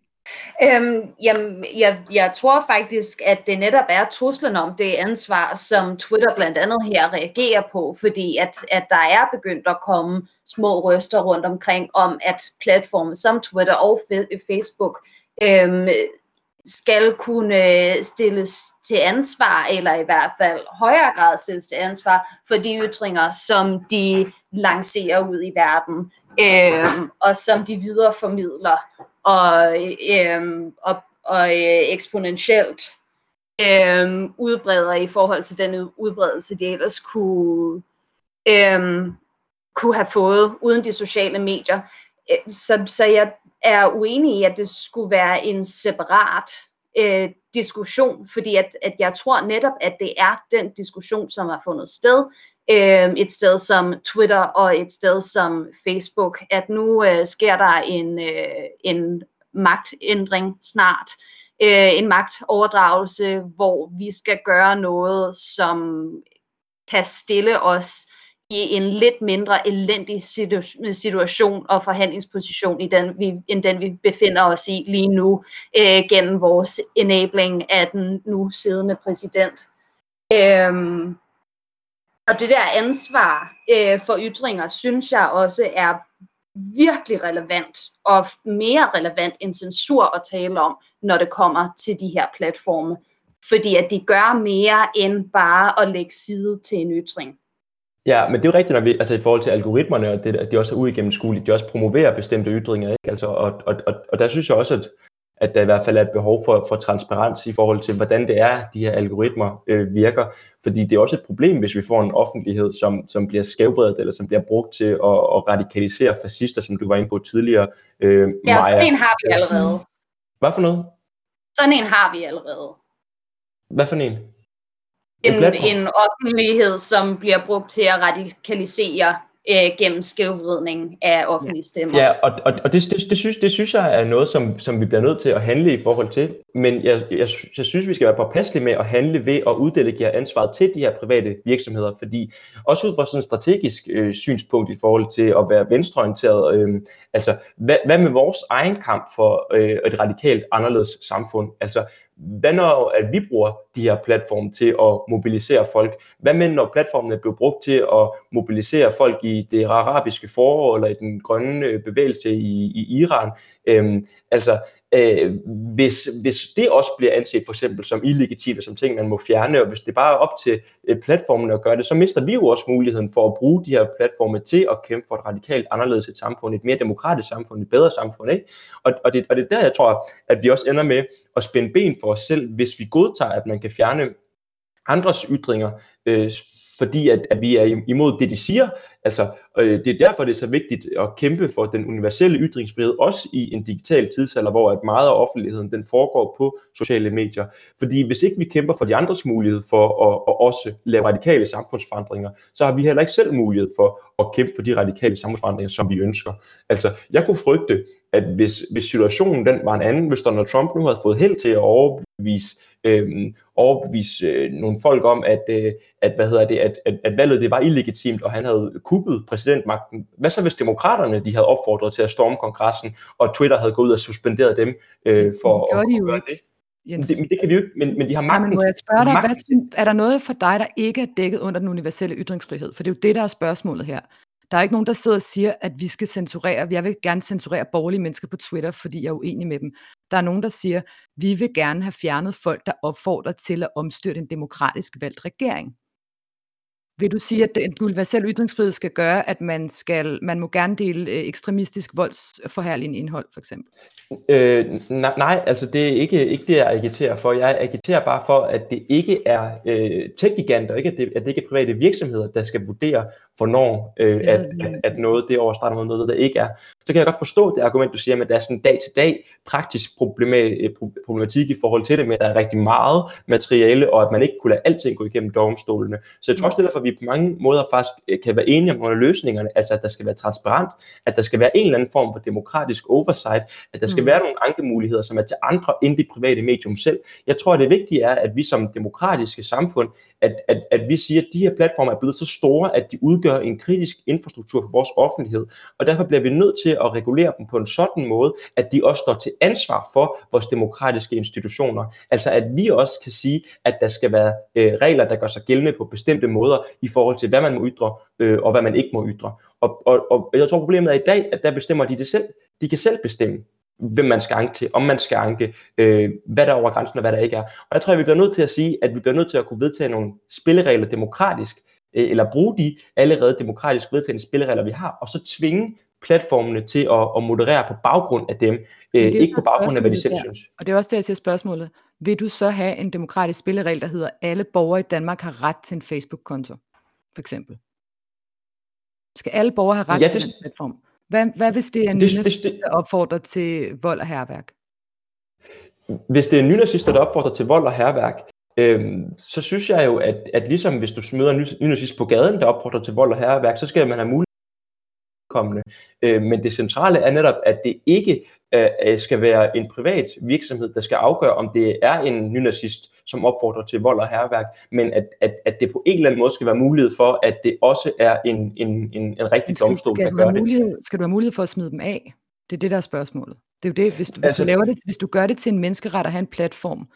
Øhm, jamen, jeg, jeg tror faktisk, at det netop er truslen om det ansvar, som Twitter blandt andet her reagerer på, fordi at, at der er begyndt at komme små røster rundt omkring om, at platforme som Twitter og Facebook øhm, skal kunne øh, stilles til ansvar, eller i hvert fald højere grad stilles til ansvar for de ytringer, som de lancerer ud i verden, øh, og som de videreformidler og, øh, og, og øh, eksponentielt øh, udbreder i forhold til den udbredelse, de ellers kunne, øh, kunne have fået uden de sociale medier. Øh, så, så jeg er uenig i, at det skulle være en separat øh, diskussion, fordi at, at jeg tror netop, at det er den diskussion, som har fundet sted, øh, et sted som Twitter og et sted som Facebook, at nu øh, sker der en, øh, en magtændring snart, øh, en magtoverdragelse, hvor vi skal gøre noget, som kan stille os i en lidt mindre elendig situation og forhandlingsposition i den, vi, end den, vi befinder os i lige nu, øh, gennem vores enabling af den nu siddende præsident. Øhm, og det der ansvar øh, for ytringer, synes jeg også er virkelig relevant, og mere relevant end censur at tale om, når det kommer til de her platforme. Fordi at de gør mere end bare at lægge side til en ytring.
Ja, men det er jo rigtigt, når vi, altså i forhold til algoritmerne, og det, at de også er uigennemskuelige, de også promoverer bestemte ytringer, ikke? Altså, og, og, og, og der synes jeg også, at at der i hvert fald er et behov for, for transparens i forhold til, hvordan det er, de her algoritmer øh, virker. Fordi det er også et problem, hvis vi får en offentlighed, som, som bliver skævvredet, eller som bliver brugt til at, at radikalisere fascister, som du var inde på tidligere.
Øh, ja, Maja. sådan en har vi allerede.
Hvad for noget?
Sådan en har vi allerede.
Hvad for en?
En, en, en offentlighed, som bliver brugt til at radikalisere øh, gennem skævvridning af offentlige stemmer.
Ja, og, og, og det, det, det, synes, det synes jeg er noget, som, som vi bliver nødt til at handle i forhold til. Men jeg, jeg, jeg synes, vi skal være påpasselige med at handle ved at uddelegere ansvaret til de her private virksomheder, fordi også ud fra sådan et strategisk øh, synspunkt i forhold til at være venstreorienteret, øh, altså hvad, hvad med vores egen kamp for øh, et radikalt anderledes samfund? Altså hvad når at vi bruger de her platforme til at mobilisere folk? Hvad med når platformene blev brugt til at mobilisere folk i det arabiske forår eller i den grønne øh, bevægelse i, i Iran? Øhm, altså, øh, hvis, hvis det også bliver anset for eksempel som illegitime, som ting, man må fjerne, og hvis det bare er op til øh, platformen at gøre det, så mister vi jo også muligheden for at bruge de her platforme til at kæmpe for et radikalt anderledes et samfund, et mere demokratisk samfund, et bedre samfund. Ikke? Og, og, det, og det er der, jeg tror, at vi også ender med at spænde ben for os selv, hvis vi godtager, at man kan fjerne andres ytringer, øh, fordi at, at vi er imod det, de siger, Altså, øh, det er derfor, det er så vigtigt at kæmpe for den universelle ytringsfrihed, også i en digital tidsalder, hvor at meget af offentligheden den foregår på sociale medier. Fordi hvis ikke vi kæmper for de andres mulighed for at, at også lave radikale samfundsforandringer, så har vi heller ikke selv mulighed for at kæmpe for de radikale samfundsforandringer, som vi ønsker. Altså, jeg kunne frygte, at hvis, hvis situationen den var en anden, hvis Donald Trump nu havde fået held til at overbevise øh, overbevise øh, nogle folk om, at, øh, at, hvad hedder det, at, at, at valget det var illegitimt, og han havde kuppet præsidentmagten. Hvad så hvis demokraterne de havde opfordret til at storme kongressen, og Twitter havde gået ud og suspenderet dem øh, for
det
at,
de
at
jo
gøre
ikke.
det?
Jens.
Det, men det kan vi jo ikke, men, men de har magten.
Nej, men jeg spørge dig,
magten-
hvad, er der noget for dig, der ikke er dækket under den universelle ytringsfrihed? For det er jo det, der er spørgsmålet her. Der er ikke nogen, der sidder og siger, at vi skal censurere. Jeg vil gerne censurere borgerlige mennesker på Twitter, fordi jeg er uenig med dem. Der er nogen, der siger, vi vil gerne have fjernet folk, der opfordrer til at omstyrte en demokratisk valgt regering. Vil du sige, at den universelle ytringsfrihed skal gøre, at man, skal, man må gerne dele øh, ekstremistisk voldsforherligende indhold, for eksempel?
Øh, nej, nej, altså det er ikke, ikke det, jeg agiterer for. Jeg agiterer bare for, at det ikke er øh, tech-giganter, ikke? At, det, at det ikke er private virksomheder, der skal vurdere, hvornår øh, at, at, at noget det overstreger mod noget, der ikke er. Så kan jeg godt forstå det argument, du siger, at der er sådan dag-til-dag praktisk øh, pro- problematik i forhold til det, men at der er rigtig meget materiale, og at man ikke kunne lade alting gå igennem domstolene. Så jeg tror også, det er derfor, vi på mange måder faktisk øh, kan være enige om af løsningerne, altså at der skal være transparent, at der skal være en eller anden form for demokratisk oversight, at der skal
Mm.
være nogle ankemuligheder, som er til andre end det private medium selv. Jeg tror, at det vigtige er, at vi som demokratiske samfund, at, at, at vi siger, at de her platforme er blevet så store, at de udgør en kritisk infrastruktur for vores offentlighed, og derfor bliver vi nødt til at regulere dem på en sådan måde, at de også står til ansvar for vores demokratiske institutioner. Altså at vi også kan sige, at der skal være øh, regler, der gør sig gældende på bestemte måder i forhold til, hvad man må ytre, øh, og hvad man ikke må ytre. Og, og, og jeg tror, problemet er i dag, at der bestemmer de det selv. De kan selv bestemme, hvem man skal anke til, om man skal anke, øh, hvad der er over grænsen og hvad der ikke er. Og jeg tror, at vi bliver nødt til at sige, at vi bliver nødt til at kunne vedtage nogle spilleregler demokratisk, øh, eller bruge de allerede demokratisk vedtagende spilleregler, vi har, og så tvinge platformene til at, at moderere på baggrund af dem, øh, ikke på baggrund af, hvad de selv
spørgsmålet
synes.
Og det er også det, jeg siger spørgsmålet. Vil du så have en demokratisk spilleregel, der hedder, alle borgere i Danmark har ret til en Facebook-konto, for eksempel? Skal alle borgere have ret
Ja,
til
det-
den platform? Hvad, hvad hvis det er en
Det- det-
nynazist,
det-
der opfordrer til vold og herværk?
hvis det er nynazister, der opfordrer til vold og herværk, øhm, så synes jeg jo, at, at ligesom hvis du møder en ny- nynazist på gaden, der opfordrer til vold og herværk, så skal man have mulighed kommende. Øh, men det centrale er netop, at det ikke øh, øh, skal være en privat virksomhed, der skal afgøre, om det er en nynazist, som opfordrer til vold og herværk, men at, at, at det på en eller anden måde skal være mulighed for, at det også er en, en, en, en rigtig
skal,
domstol,
skal,
der gør
have
det.
mulighed, skal du have mulighed for at smide dem af? Det er det, der er spørgsmålet. Det er jo det, hvis du, hvis,
Altså-
du laver det, hvis du gør det til en menneskeret at have en platform,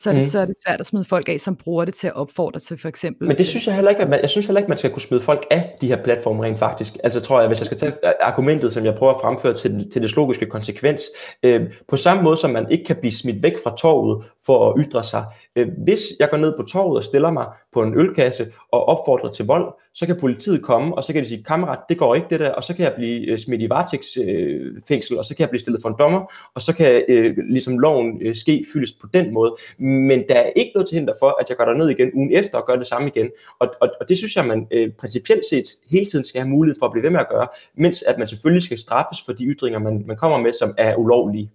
så er, det,
Mhm.
så er det svært at smide folk af, som bruger det til at opfordre til for eksempel...
Men det synes jeg heller ikke, at man, jeg synes heller ikke, man skal kunne smide folk af de her platforme rent faktisk. Altså tror jeg, hvis jeg skal tage argumentet, som jeg prøver at fremføre til, den- til det logiske konsekvens, øh, på samme måde som man ikke kan blive smidt væk fra torvet for at ytre sig. Øh, hvis jeg går ned på torvet og stiller mig på en ølkasse og opfordrer til vold, så kan politiet komme, og så kan de sige, kammerat, det går ikke det der, og så kan jeg blive øh, smidt i varetægtsfængsel, øh, fængsel, og så kan jeg blive stillet for en dommer, og så kan øh, ligesom loven øh, ske fyldes på den måde. Men der er ikke noget til hinder for, at jeg går derned igen ugen efter og gør det samme igen. Og, og, og det synes jeg, man øh, principielt set hele tiden skal have mulighed for at blive ved med at gøre, mens at man selvfølgelig skal straffes for de ytringer, man, man kommer med, som er ulovlige.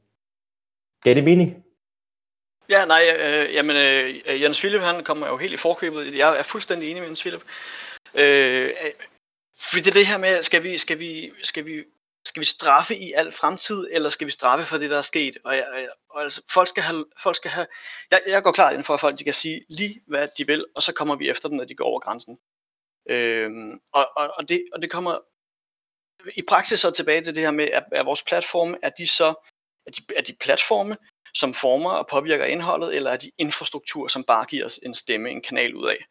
Gav det mening?
Ja, nej, øh, jamen, øh, Jens Philip, han kommer jo helt i forkøbet. Jeg er fuldstændig enig med Jens Philip. Øh, fordi det er det her med, skal vi, skal vi, skal vi, skal vi straffe i al fremtid, eller skal vi straffe for det, der er sket? Og, jeg, jeg- og altså, folk skal have, folk skal have jeg, jeg går klart ind for, at folk de kan sige lige, hvad de vil, og så kommer vi efter dem, når de går over grænsen. Øh, og, og, og, det, og det kommer i praksis så tilbage til det her med, at, at vores platforme, er de så, er de, er de platforme, som former og påvirker indholdet, eller er de infrastruktur, som bare giver os en stemme, en kanal ud af?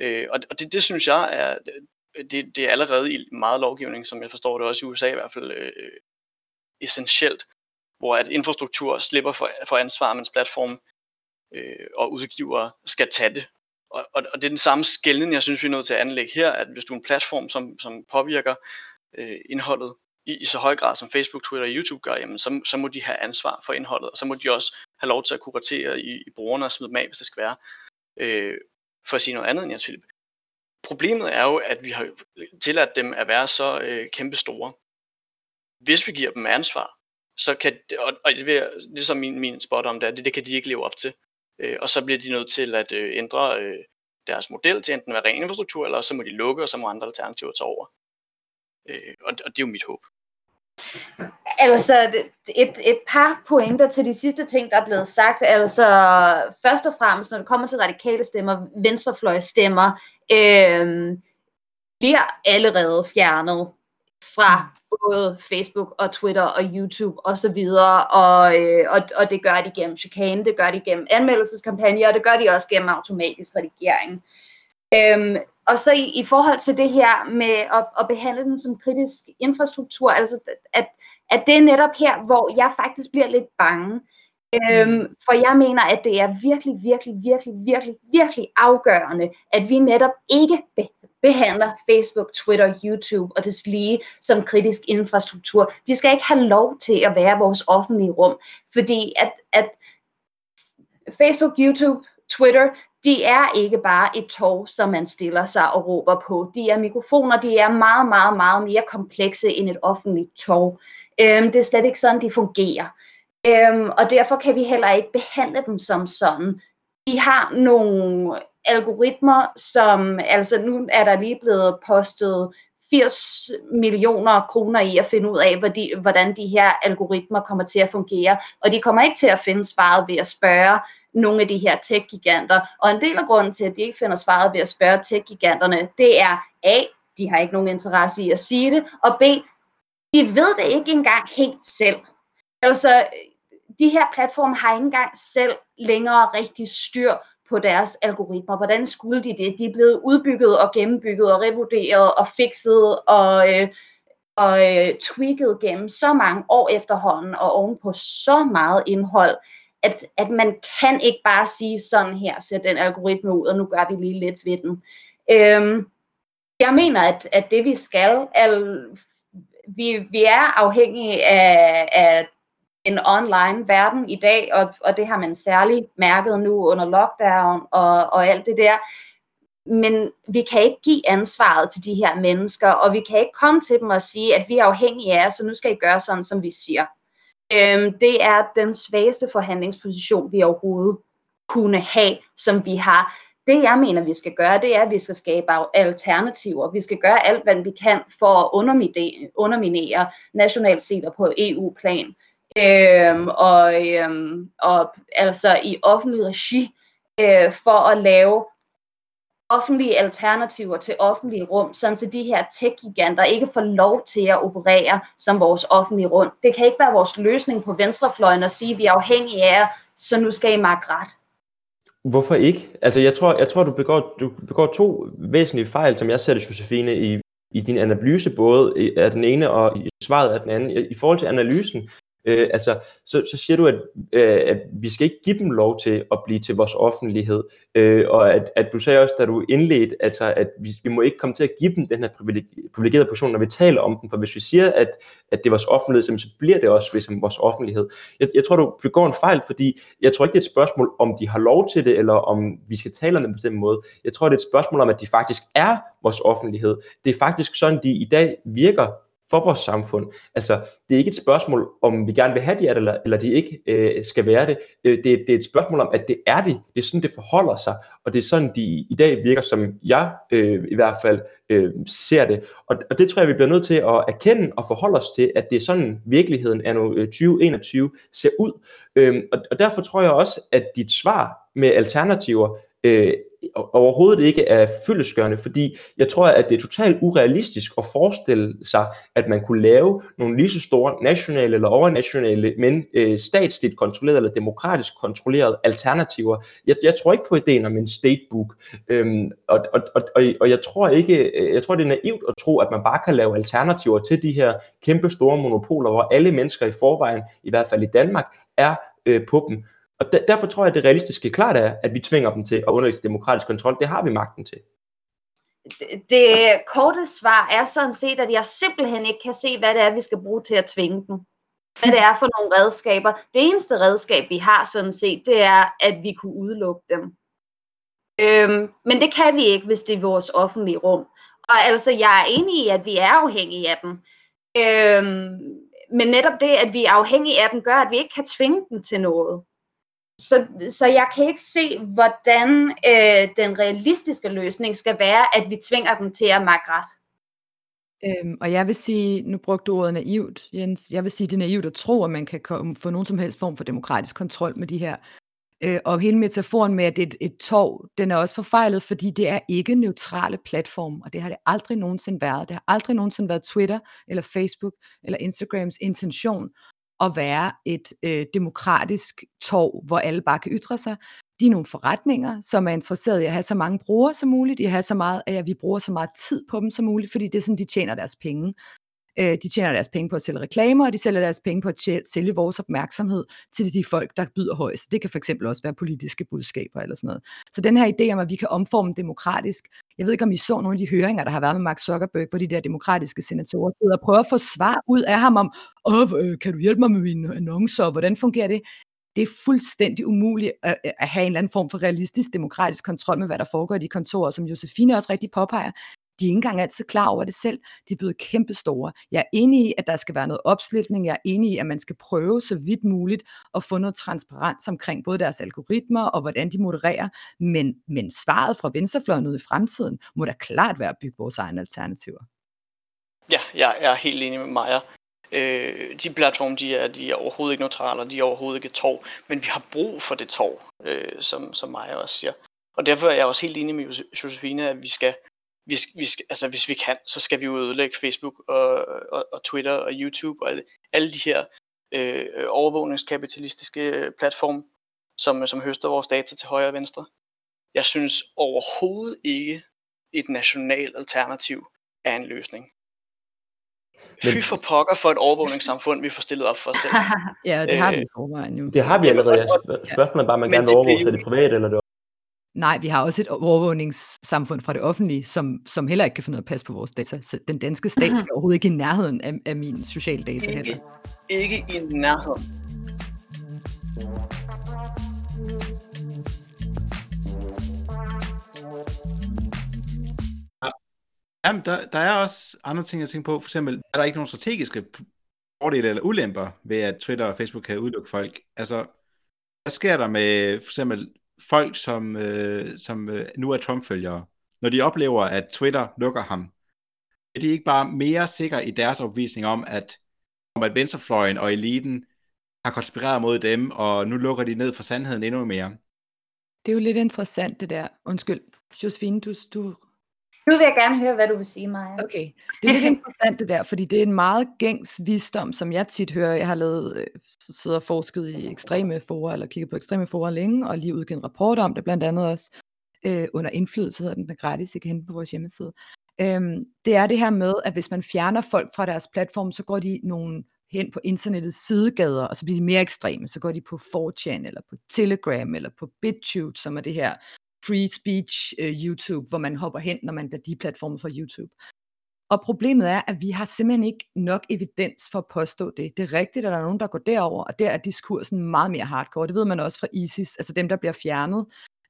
Øh, og og det, det synes jeg er, det, det er allerede i meget lovgivning, som jeg forstår det også i USA i hvert fald, øh, øh, essentielt, hvor at infrastruktur slipper for, for ansvar, mens platform øh, og udgivere skal tage det. Og, og, og det er den samme skældning, jeg synes, vi er nødt til at anlægge her, at hvis du er en platform, som, som påvirker øh, indholdet i, i så høj grad, som Facebook, Twitter og YouTube gør, jamen, så, så må de have ansvar for indholdet, og så må de også have lov til at kuratere i, i brugerne og smide dem af, hvis det skal være. Øh, for at sige noget andet end Jens Philip. Problemet er jo, at vi har tilladt dem at være så øh, kæmpe store. Hvis vi giver dem ansvar, så kan, og, og det er ligesom min, min spot om det, det, det kan de ikke leve op til. Øh, og så bliver de nødt til at øh, ændre øh, deres model til enten at være ren infrastruktur, eller så må de lukke, og så må andre alternativer tage over. Øh, og, og det er jo mit håb.
Altså, et, et par pointer til de sidste ting, der er blevet sagt. Altså, først og fremmest, når det kommer til radikale stemmer, venstrefløjstemmer, øh, bliver allerede fjernet fra både Facebook og Twitter og YouTube og så videre, og, øh, og, og det gør de gennem chikane, det gør de gennem anmeldelseskampagner, og det gør de også gennem automatisk redigering. Øhm, og så i, i forhold til det her med at, at behandle den som kritisk infrastruktur, altså at, at det er netop her, hvor jeg faktisk bliver lidt bange. Øhm, for jeg mener, at det er virkelig, virkelig, virkelig, virkelig, virkelig afgørende, at vi netop ikke behandler Facebook, Twitter, YouTube og deslige som kritisk infrastruktur. De skal ikke have lov til at være vores offentlige rum, fordi at, at Facebook, YouTube, Twitter, de er ikke bare et tog, som man stiller sig og råber på. De er mikrofoner, de er meget, meget, meget mere komplekse end et offentligt tog. Øhm, det er slet ikke sådan, de fungerer. Øhm, og derfor kan vi heller ikke behandle dem som sådan. De har nogle algoritmer, som, altså nu er der lige blevet postet 80 millioner kroner i at finde ud af, hvordan de her algoritmer kommer til at fungere. Og de kommer ikke til at finde svaret ved at spørge nogle af de her tech-giganter. Og en del af grunden til, at de ikke finder svaret ved at spørge tech-giganterne, det er A, de har ikke nogen interesse i at sige det, og B, de ved det ikke engang helt selv. Altså, de her platforme har ikke engang selv længere rigtig styr på deres algoritmer. Hvordan skulle de det? De er blevet udbygget og gennembygget og revurderet og fikset og, øh, og øh, tweaked gennem så mange år efterhånden og ovenpå så meget indhold, at, at man kan ikke bare sige sådan her, ser den algoritme ud, og nu gør vi lige lidt ved den. Øhm, jeg mener, at, at det vi skal, al, vi, vi er afhængige af, af en online verden i dag, og, og det har man særligt mærket nu under lockdown og, og alt det der. Men vi kan ikke give ansvaret til de her mennesker, og vi kan ikke komme til dem og sige, at vi er afhængige af jer, så nu skal I gøre sådan, som vi siger. Øhm, det er den svageste forhandlingsposition, vi overhovedet kunne have, som vi har. Det jeg mener, vi skal gøre, det er, at vi skal skabe alternativer. Vi skal gøre alt, hvad vi kan for at underminere nationalt set og på EU-plan. Øhm, og, øhm, og altså i offentlig regi øh, for at lave offentlige alternativer til offentlige rum, sådan så de her tech-giganter ikke får lov til at operere som vores offentlige rum. Det kan ikke være vores løsning på venstrefløjen at sige, at vi er afhængige af jer, så nu skal I magt ret.
Hvorfor ikke? Altså, jeg tror, jeg tror du, begår, du begår to væsentlige fejl, som jeg ser det, Josefine, i, i din analyse, både af den ene og i svaret af den anden. I forhold til analysen, Øh, altså, så, så siger du, at, øh, at vi skal ikke give dem lov til at blive til vores offentlighed, øh, og at, at du sagde også, da du indledte, altså, at vi, vi må ikke komme til at give dem den her privilegerede position, når vi taler om dem, for hvis vi siger, at, at det er vores offentlighed, så bliver det også ligesom vores offentlighed. Jeg, jeg tror, du begår en fejl, fordi jeg tror ikke, det er et spørgsmål, om de har lov til det, eller om vi skal tale om det på den måde. Jeg tror, det er et spørgsmål om, at de faktisk er vores offentlighed. Det er faktisk sådan, de i dag virker for vores samfund. Altså, det er ikke et spørgsmål, om vi gerne vil have de er det, eller, eller de ikke øh, skal være det. Øh, det. Det er et spørgsmål om, at det er de. Det er sådan, det forholder sig, og det er sådan, de i dag virker, som jeg øh, i hvert fald øh, ser det. Og, og det tror jeg, vi bliver nødt til at erkende og forholde os til, at det er sådan, virkeligheden er nu 2021 ser ud. Øh, og, og derfor tror jeg også, at dit svar med alternativer øh, overhovedet ikke er fyldesgørende, fordi jeg tror, at det er totalt urealistisk at forestille sig, at man kunne lave nogle lige så store nationale eller overnationale, men øh, statsligt kontrollerede eller demokratisk kontrollerede alternativer. Jeg, jeg tror ikke på ideen om en statebook, øhm, og, og, og, og jeg tror ikke, øh, jeg tror det er naivt at tro, at man bare kan lave alternativer til de her kæmpe store monopoler, hvor alle mennesker i forvejen, i hvert fald i Danmark, er øh, på dem. Og der, derfor tror jeg, at det realistiske klart er, at vi tvinger dem til at underlægge demokratisk kontrol. Det har vi magten til.
Det, det korte svar er sådan set, at jeg simpelthen ikke kan se, hvad det er, vi skal bruge til at tvinge dem. Hvad det er for nogle redskaber. Det eneste redskab, vi har sådan set, det er, at vi kunne udelukke dem. Øhm, men det kan vi ikke, hvis det er vores offentlige rum. Og altså, jeg er enig i, at vi er afhængige af dem. Øhm, men netop det, at vi er afhængige af dem, gør, at vi ikke kan tvinge dem til noget. Så, så jeg kan ikke se, hvordan øh, den realistiske løsning skal være, at vi tvinger dem til at makke ret.
Øhm, og jeg vil sige, nu brugte du ordet naivt, Jens. Jeg vil sige, det er naivt at tro, at man kan komme, få nogen som helst form for demokratisk kontrol med de her. Øh, og hele metaforen med, at det er et, et tog, den er også forfejlet, fordi det er ikke neutrale platforme, og det har det aldrig nogensinde været. Det har aldrig nogensinde været Twitter, eller Facebook, eller Instagrams intention at være et øh, demokratisk torv, hvor alle bare kan ytre sig. De er nogle forretninger, som er interesseret i at have så mange brugere som muligt, i at have så meget, at vi bruger så meget tid på dem som muligt, fordi det er sådan, de tjener deres penge. Øh, de tjener deres penge på at sælge reklamer, og de sælger deres penge på at sælge vores opmærksomhed til de folk, der byder højst. Det kan fx også være politiske budskaber eller sådan noget. Så den her idé om, at vi kan omforme demokratisk, jeg ved ikke, om I så nogle af de høringer, der har været med Mark Zuckerberg, hvor de der demokratiske senatorer sidder og prøver at få svar ud af ham om, Åh, øh, kan du hjælpe mig med mine annoncer, hvordan fungerer det? det er fuldstændig umuligt at, at have en eller anden form for realistisk demokratisk kontrol med, hvad der foregår i de kontorer, som Josefine også rigtig påpeger. De er ikke engang altid klar over det selv. De er blevet kæmpestore. Jeg er enig i, at der skal være noget opslutning. Jeg er enig i, at man skal prøve så vidt muligt at få noget transparens omkring både deres algoritmer og hvordan de modererer. Men, men svaret fra venstrefløjen ud i fremtiden må da klart være at bygge vores egne alternativer.
Ja, jeg er helt enig med Maja. Øh, de platforme, de er, de er overhovedet ikke neutrale, de er overhovedet ikke et. Men vi har brug for det tog, øh, som, som Maja også siger. Og derfor er jeg også helt enig med Josefine, at vi skal, vi, vi altså hvis vi kan, så skal vi jo ødelægge Facebook og, og, og Twitter og YouTube og alle, alle de her øh, overvågningskapitalistiske platforme, som, som høster vores data til højre og venstre. Jeg synes overhovedet ikke, et nationalt alternativ er en løsning. Men... Fy for pokker for et overvågningssamfund, vi får stillet op for os selv.
ja, det har vi i forvejen jo.
Det har vi allerede. Spørgsmålet er bare, om man gerne vil overvåge det private eller det
Nej, vi har også et overvågningssamfund fra det offentlige, som, som heller ikke kan finde ud af at passe på vores data. Så den danske stat skal overhovedet ikke i nærheden af, af min sociale data
ikke,
heller.
Ikke i nærheden.
Jamen, der, der er også andre ting, jeg tænker på. For eksempel, er der ikke nogen strategiske fordele eller ulemper ved, at Twitter og Facebook kan udelukke folk? Altså, hvad sker der med for eksempel folk, som, øh, som øh, nu er Trump-følgere? Når de oplever, at Twitter lukker ham, er de ikke bare mere sikre i deres opvisning om, at, om at venstrefløjen og eliten har konspireret mod dem, og nu lukker de ned for sandheden endnu mere?
Det er jo lidt interessant, det der. Undskyld, Josefine, du, du
nu vil jeg gerne høre, hvad du vil sige, Maja.
Okay, det er lidt interessant det der, fordi det er en meget gængs visdom, som jeg tit hører. Jeg har lavet, øh, siddet og forsket i ekstreme forer, eller kigget på ekstreme forer længe, og lige udgivet en rapport om det, blandt andet også øh, under indflydelse, hedder den, der gratis, I kan hente på vores hjemmeside. Øhm, det er det her med, at hvis man fjerner folk fra deres platform, så går de nogle hen på internettets sidegader, og så bliver de mere ekstreme. Så går de på 4chan, eller på Telegram, eller på BitChute, som er det her free speech uh, YouTube, hvor man hopper hen, når man bliver deplatformet fra YouTube. Og problemet er, at vi har simpelthen ikke nok evidens for at påstå det. Det er rigtigt, at der er nogen, der går derover, og der er diskursen meget mere hardcore. Det ved man også fra ISIS, altså dem, der bliver fjernet.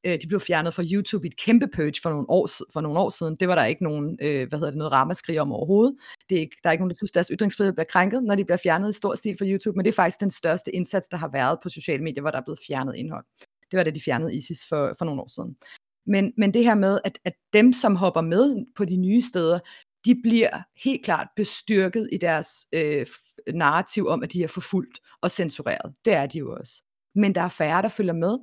Øh, de blev fjernet fra YouTube i et kæmpe purge for nogle år, for nogle år siden. Det var der ikke nogen, øh, hvad hedder det, noget ramaskrig om overhovedet. Det er ikke, der er ikke nogen, der synes, deres ytringsfrihed bliver krænket, når de bliver fjernet i stor stil fra YouTube, men det er faktisk den største indsats, der har været på sociale medier, hvor der er blevet fjernet indhold. Det var da de fjernede ISIS for, for nogle år siden. Men, men det her med, at, at dem, som hopper med på de nye steder, de bliver helt klart bestyrket i deres øh, narrativ om, at de er forfulgt og censureret. Det er de jo også. Men der er færre, der følger med,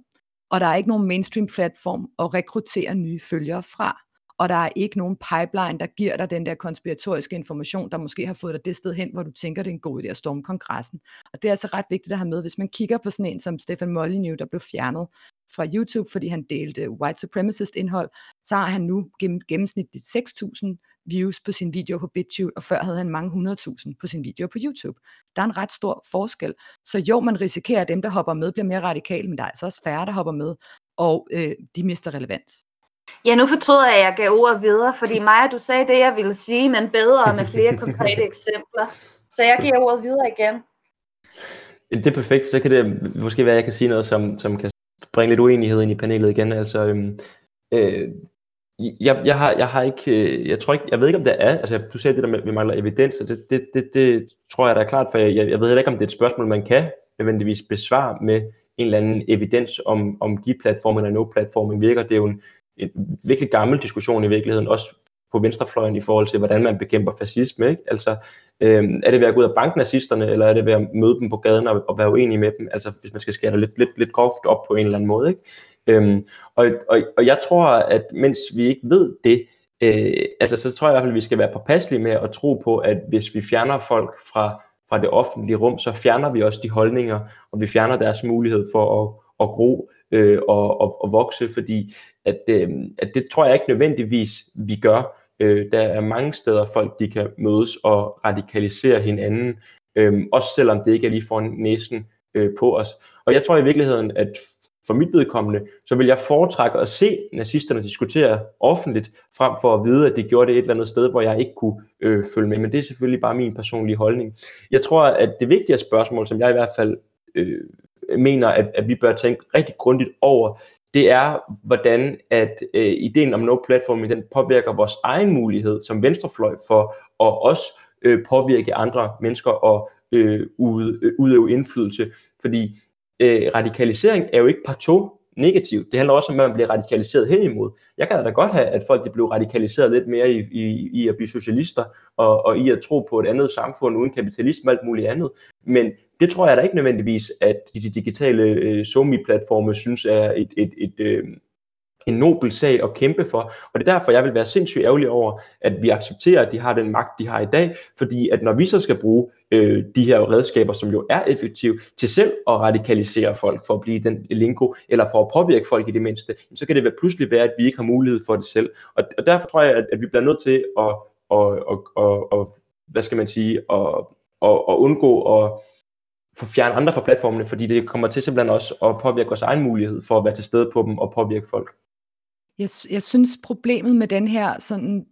og der er ikke nogen mainstream platform at rekruttere nye følgere fra. Og der er ikke nogen pipeline, der giver dig den der konspiratoriske information, der måske har fået dig det sted hen, hvor du tænker, det er en god idé at storme kongressen. Og det er altså ret vigtigt at have med, hvis man kigger på sådan en som Stefan Molyneux, der blev fjernet fra YouTube, fordi han delte white supremacist indhold, så har han nu gennemsnitligt 6.000 views på sin video på BitTube, og før havde han mange 100.000 på sin video på YouTube. Der er en ret stor forskel. Så jo, man risikerer, at dem, der hopper med, bliver mere radikale, men der er altså også færre, der hopper med, og øh, de mister relevans.
Ja, nu fortryder jeg, at jeg gav ordet videre, fordi Maja, du sagde det, jeg ville sige, men bedre med flere konkrete eksempler. Så jeg giver ordet videre igen.
Det er perfekt. Så kan det måske være, at jeg kan sige noget, som, som kan bringe lidt uenighed ind i panelet igen. Altså, øhm, Øh, jeg, jeg, har, jeg har ikke, øh, jeg tror ikke, jeg ved ikke om det er, altså du sagde det der med, vi mangler evidens, og det, det, det, det tror jeg der er klart, for jeg, jeg ved heller ikke om det er et spørgsmål, man kan nødvendigvis besvare med en eller anden evidens om, om de platforme eller no-platforming virker. Det er jo en, et virkelig gammel diskussion i virkeligheden, også på venstrefløjen i forhold til, hvordan man bekæmper fascisme. Ikke? Altså, øh, er det ved at gå ud og banke nazisterne, eller er det ved at møde dem på gaden og, og være uenig med dem? Altså, hvis man skal skære det lidt, lidt, lidt groft op på en eller anden måde. Ikke? Øhm, og, og, og jeg tror, at mens vi ikke ved det, øh, altså så tror jeg i hvert fald, at vi skal være påpasselige med at tro på, at hvis vi fjerner folk fra, fra det offentlige rum, så fjerner vi også de holdninger, og vi fjerner deres mulighed for at, at gro øh, og, og, og vokse, fordi at, øh, at det tror jeg ikke nødvendigvis, vi gør. Øh, der er mange steder, folk de kan mødes og radikalisere hinanden, øh, også selvom det ikke er lige foran næsen øh, på os. Og jeg tror i virkeligheden, at for mit vedkommende, så vil jeg foretrække at se nazisterne diskutere offentligt, frem for at vide, at det gjorde det et eller andet sted, hvor jeg ikke kunne øh, følge med. Men det er selvfølgelig bare min personlige holdning. Jeg tror, at det vigtige spørgsmål, som jeg i hvert fald øh, mener, at, at vi bør tænke rigtig grundigt over, det er, hvordan at øh, ideen om no platform, den påvirker vores egen mulighed som venstrefløj for at også øh, påvirke andre mennesker og øh, øh udøve indflydelse. Fordi øh, radikalisering er jo ikke partout negativt. Det handler også om, at man bliver radikaliseret hen imod. Jeg kan da godt have, at folk de bliver radikaliseret lidt mere i, i, i at blive socialister, og, og i at tro på et andet samfund uden kapitalisme og alt muligt andet. Men det tror jeg da ikke nødvendigvis, at de digitale øh, SoMe-platforme synes er et, et, et, et, øh, en nobel sag at kæmpe for. Og det er derfor, jeg vil være sindssygt ærgerlig over, at vi accepterer, at de har den magt, de har i dag. Fordi at når vi så skal bruge øh, de her redskaber, som jo er effektive, til selv at radikalisere folk for at blive den lingo, eller for at påvirke folk i det mindste, så kan det være pludselig være, at vi ikke har mulighed for det selv. Og, og derfor tror jeg, at, at vi bliver nødt til at, og, og, og, og hvad skal man sige, at, at, at undgå at få fjerne andre fra platformene, fordi det kommer til simpelthen også at påvirke vores egen mulighed for at være til stede på dem og påvirke folk.
Jeg, jeg synes problemet med den her sådan,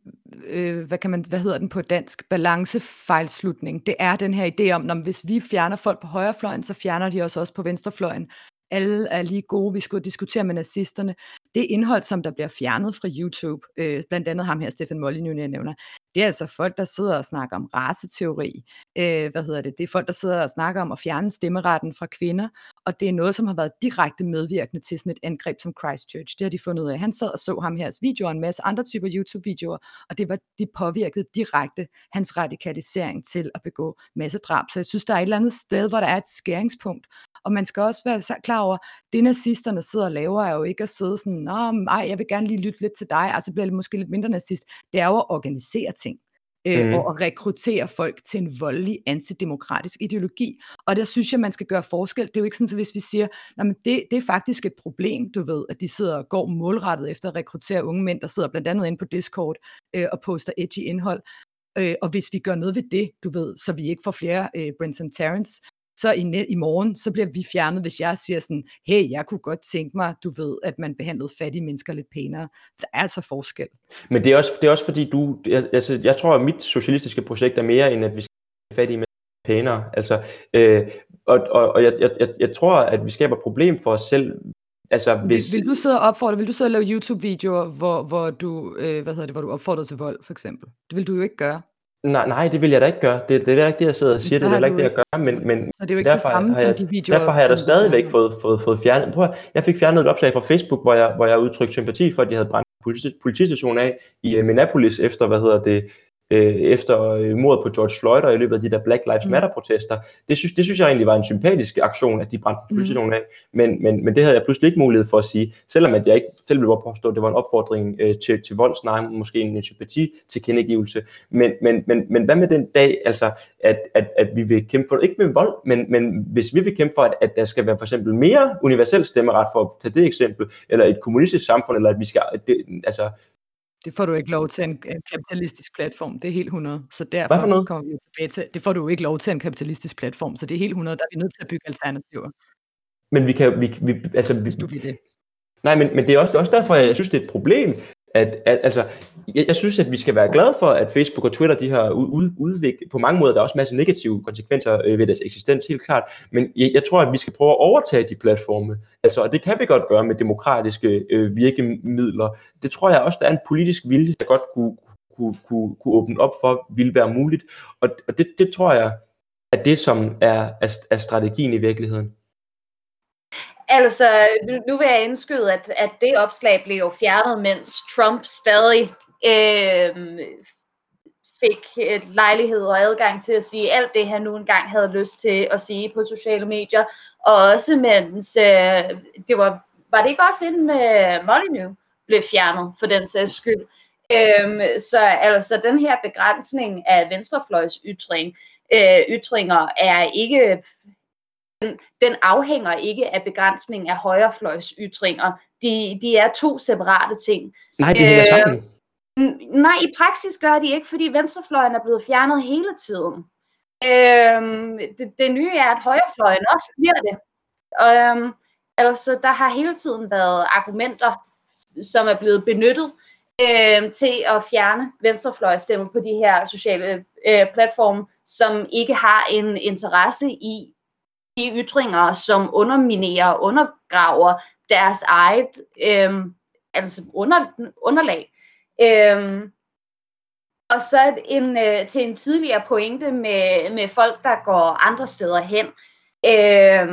øh, hvad kan man, hvad hedder den på dansk, balancefejlslutning, det er den her idé om, når hvis vi fjerner folk på højrefløjen, så fjerner de os også på venstrefløjen. Alle er lige gode, vi skal diskutere med nazisterne. Det indhold, som der bliver fjernet fra YouTube, øh, blandt andet ham her, Stefan Molyneux, jeg nævner, det er altså folk, der sidder og snakker om raceteori. Øh, hvad hedder det? Det er folk, der sidder og snakker om at fjerne stemmeretten fra kvinder, og det er noget, som har været direkte medvirkende til sådan et angreb som Christchurch. Det har de fundet ud af. Han sad og så ham her videoer, en masse andre typer YouTube-videoer, og det var, de påvirkede direkte hans radikalisering til at begå massedrab. Så jeg synes, der er et eller andet sted, hvor der er et skæringspunkt, og man skal også være klar over, det nazisterne sidder og laver, er jo ikke at sidde sådan, nej, jeg vil gerne lige lytte lidt til dig, altså bliver det måske lidt mindre nazist. Det er jo at organisere ting øh, mm. og at rekruttere folk til en voldelig antidemokratisk ideologi. Og der synes jeg, man skal gøre forskel. Det er jo ikke sådan, at hvis vi siger, men det, det er faktisk et problem, du ved, at de sidder og går målrettet efter at rekruttere unge mænd, der sidder blandt andet inde på Discord øh, og poster edgy indhold. Øh, og hvis vi gør noget ved det, du ved, så vi ikke får flere øh, Brenton Tarrants, så i, i morgen, så bliver vi fjernet, hvis jeg siger sådan, hey, jeg kunne godt tænke mig, du ved, at man behandlede fattige mennesker lidt pænere. For der er altså forskel.
Men det er også, det er også fordi, du, jeg, altså, jeg tror, at mit socialistiske projekt er mere, end at vi skal fattige mennesker pænere. Altså, øh, og, og, og jeg, jeg, jeg tror, at vi skaber problem for os selv, Altså,
hvis... vil, vil du sidde og opfordre, vil du sidde og lave YouTube-videoer, hvor, hvor du, øh, hvad hedder det, hvor du opfordrer til vold, for eksempel? Det vil du jo ikke gøre.
Nej, nej, det vil jeg da ikke gøre. Det, det er ikke det, jeg sidder og siger. Det, det er ikke det, jeg gør. Men, men
så det er jo ikke det samme
som
de videoer.
Derfor har jeg da stadigvæk fået, fået, fået fjernet. Prøv, jeg fik fjernet et opslag fra Facebook, hvor jeg, hvor jeg udtrykte sympati for, at de havde brændt politistation af i uh, Minneapolis efter, hvad hedder det, øh, efter øh, mordet på George Floyd og i løbet af de der Black Lives mm. Matter-protester. Det synes, det synes jeg egentlig var en sympatisk aktion, at de brændte mm. politiet af. Men, men, men det havde jeg pludselig ikke mulighed for at sige, selvom at jeg ikke selv ville påstå, at det var en opfordring øh, til, til vold, snarere måske en, en sympati til kendegivelse. Men, men, men, men hvad med den dag, altså, at, at, at vi vil kæmpe for, ikke med vold, men, men hvis vi vil kæmpe for, at, at der skal være for eksempel mere universel stemmeret, for at tage det eksempel, eller et kommunistisk samfund, eller at vi skal, det, altså,
det får du ikke lov til en, en kapitalistisk platform. Det er helt 100. Så derfor
for noget?
kommer vi tilbage til. Det får du ikke lov til en kapitalistisk platform. Så det er helt 100. Der er vi nødt til at bygge alternativer.
Men vi kan vi, vi altså vi,
Hvis du vil det.
Nej, men, men det er også, det er også derfor, jeg synes, det er et problem, at, at altså, jeg, jeg synes, at vi skal være glade for, at Facebook og Twitter, de har ud, udviklet, på mange måder, der er også masser af negative konsekvenser øh, ved deres eksistens, helt klart, men jeg, jeg tror, at vi skal prøve at overtage de platforme, altså, og det kan vi godt gøre med demokratiske øh, virkemidler. Det tror jeg også, der er en politisk vilje, der godt kunne, kunne, kunne, kunne åbne op for, ville være muligt, og, og det, det tror jeg, at det, som er, er, er strategien i virkeligheden.
Altså, nu, nu vil jeg indskyde, at, at det opslag blev jo fjernet, mens Trump stadig øhm, øh, fik et lejlighed og adgang til at sige alt det, han nu engang havde lyst til at sige på sociale medier. Og også mens, øh, det var, var det ikke også inden øh, Molyneux blev fjernet for den sags skyld. Øh, så altså, den her begrænsning af venstrefløjs ytring, øh, ytringer er ikke den, den afhænger ikke af begrænsning af højrefløjs ytringer. De, de er to separate ting.
Nej, det hænger øh, sammen.
Nej, i praksis gør de ikke, fordi venstrefløjen er blevet fjernet hele tiden. Øhm, det, det nye er, at højrefløjen også bliver det. Øhm, altså, der har hele tiden været argumenter, som er blevet benyttet øhm, til at fjerne venstrefløjstemmer på de her sociale øh, platforme, som ikke har en interesse i de ytringer, som underminerer og undergraver deres eget øhm, altså under, underlag. Øhm, og så en, øh, til en tidligere pointe med, med folk, der går andre steder hen, øh,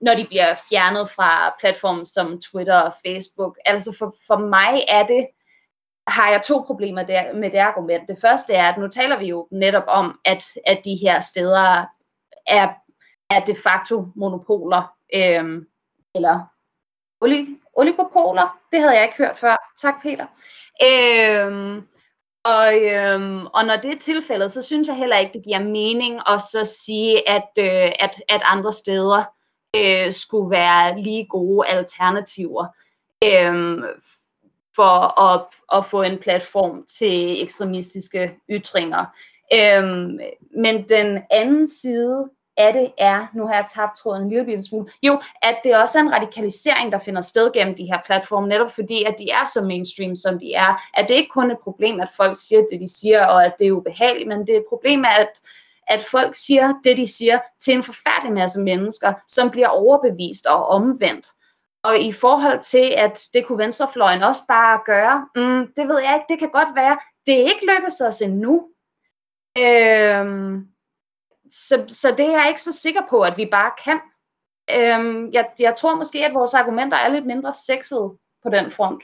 når de bliver fjernet fra platforme som Twitter og Facebook. Altså for, for mig er det, har jeg to problemer der, med det argument. Det første er, at nu taler vi jo netop om, at, at de her steder er er de facto monopoler, øh, eller oligopoler. Det havde jeg ikke hørt før. Tak, Peter. Øh, og, øhm, og når det er tilfældet, så synes jeg heller ikke, det giver mening at så sige, at, øh, at, at andre steder øh, skulle være lige gode alternativer øh, for at, at få en platform til ekstremistiske ytringer. Øh, men den anden side af det er, nu har jeg tabt tråden en lille smule, jo, at det også er en radikalisering, der finder sted gennem de her platforme, netop fordi, at de er så mainstream, som de er. At det ikke kun er et problem, at folk siger det, de siger, og at det er ubehageligt, men det er et problem, at at folk siger det, de siger, til en forfærdelig masse mennesker, som bliver overbevist og omvendt. Og i forhold til, at det kunne venstrefløjen også bare gøre, mm, det ved jeg ikke, det kan godt være, det er ikke lykkedes os endnu. Øhm, så, så det er jeg ikke så sikker på, at vi bare kan. Øhm, jeg, jeg tror måske, at vores argumenter er lidt mindre sexede på den front.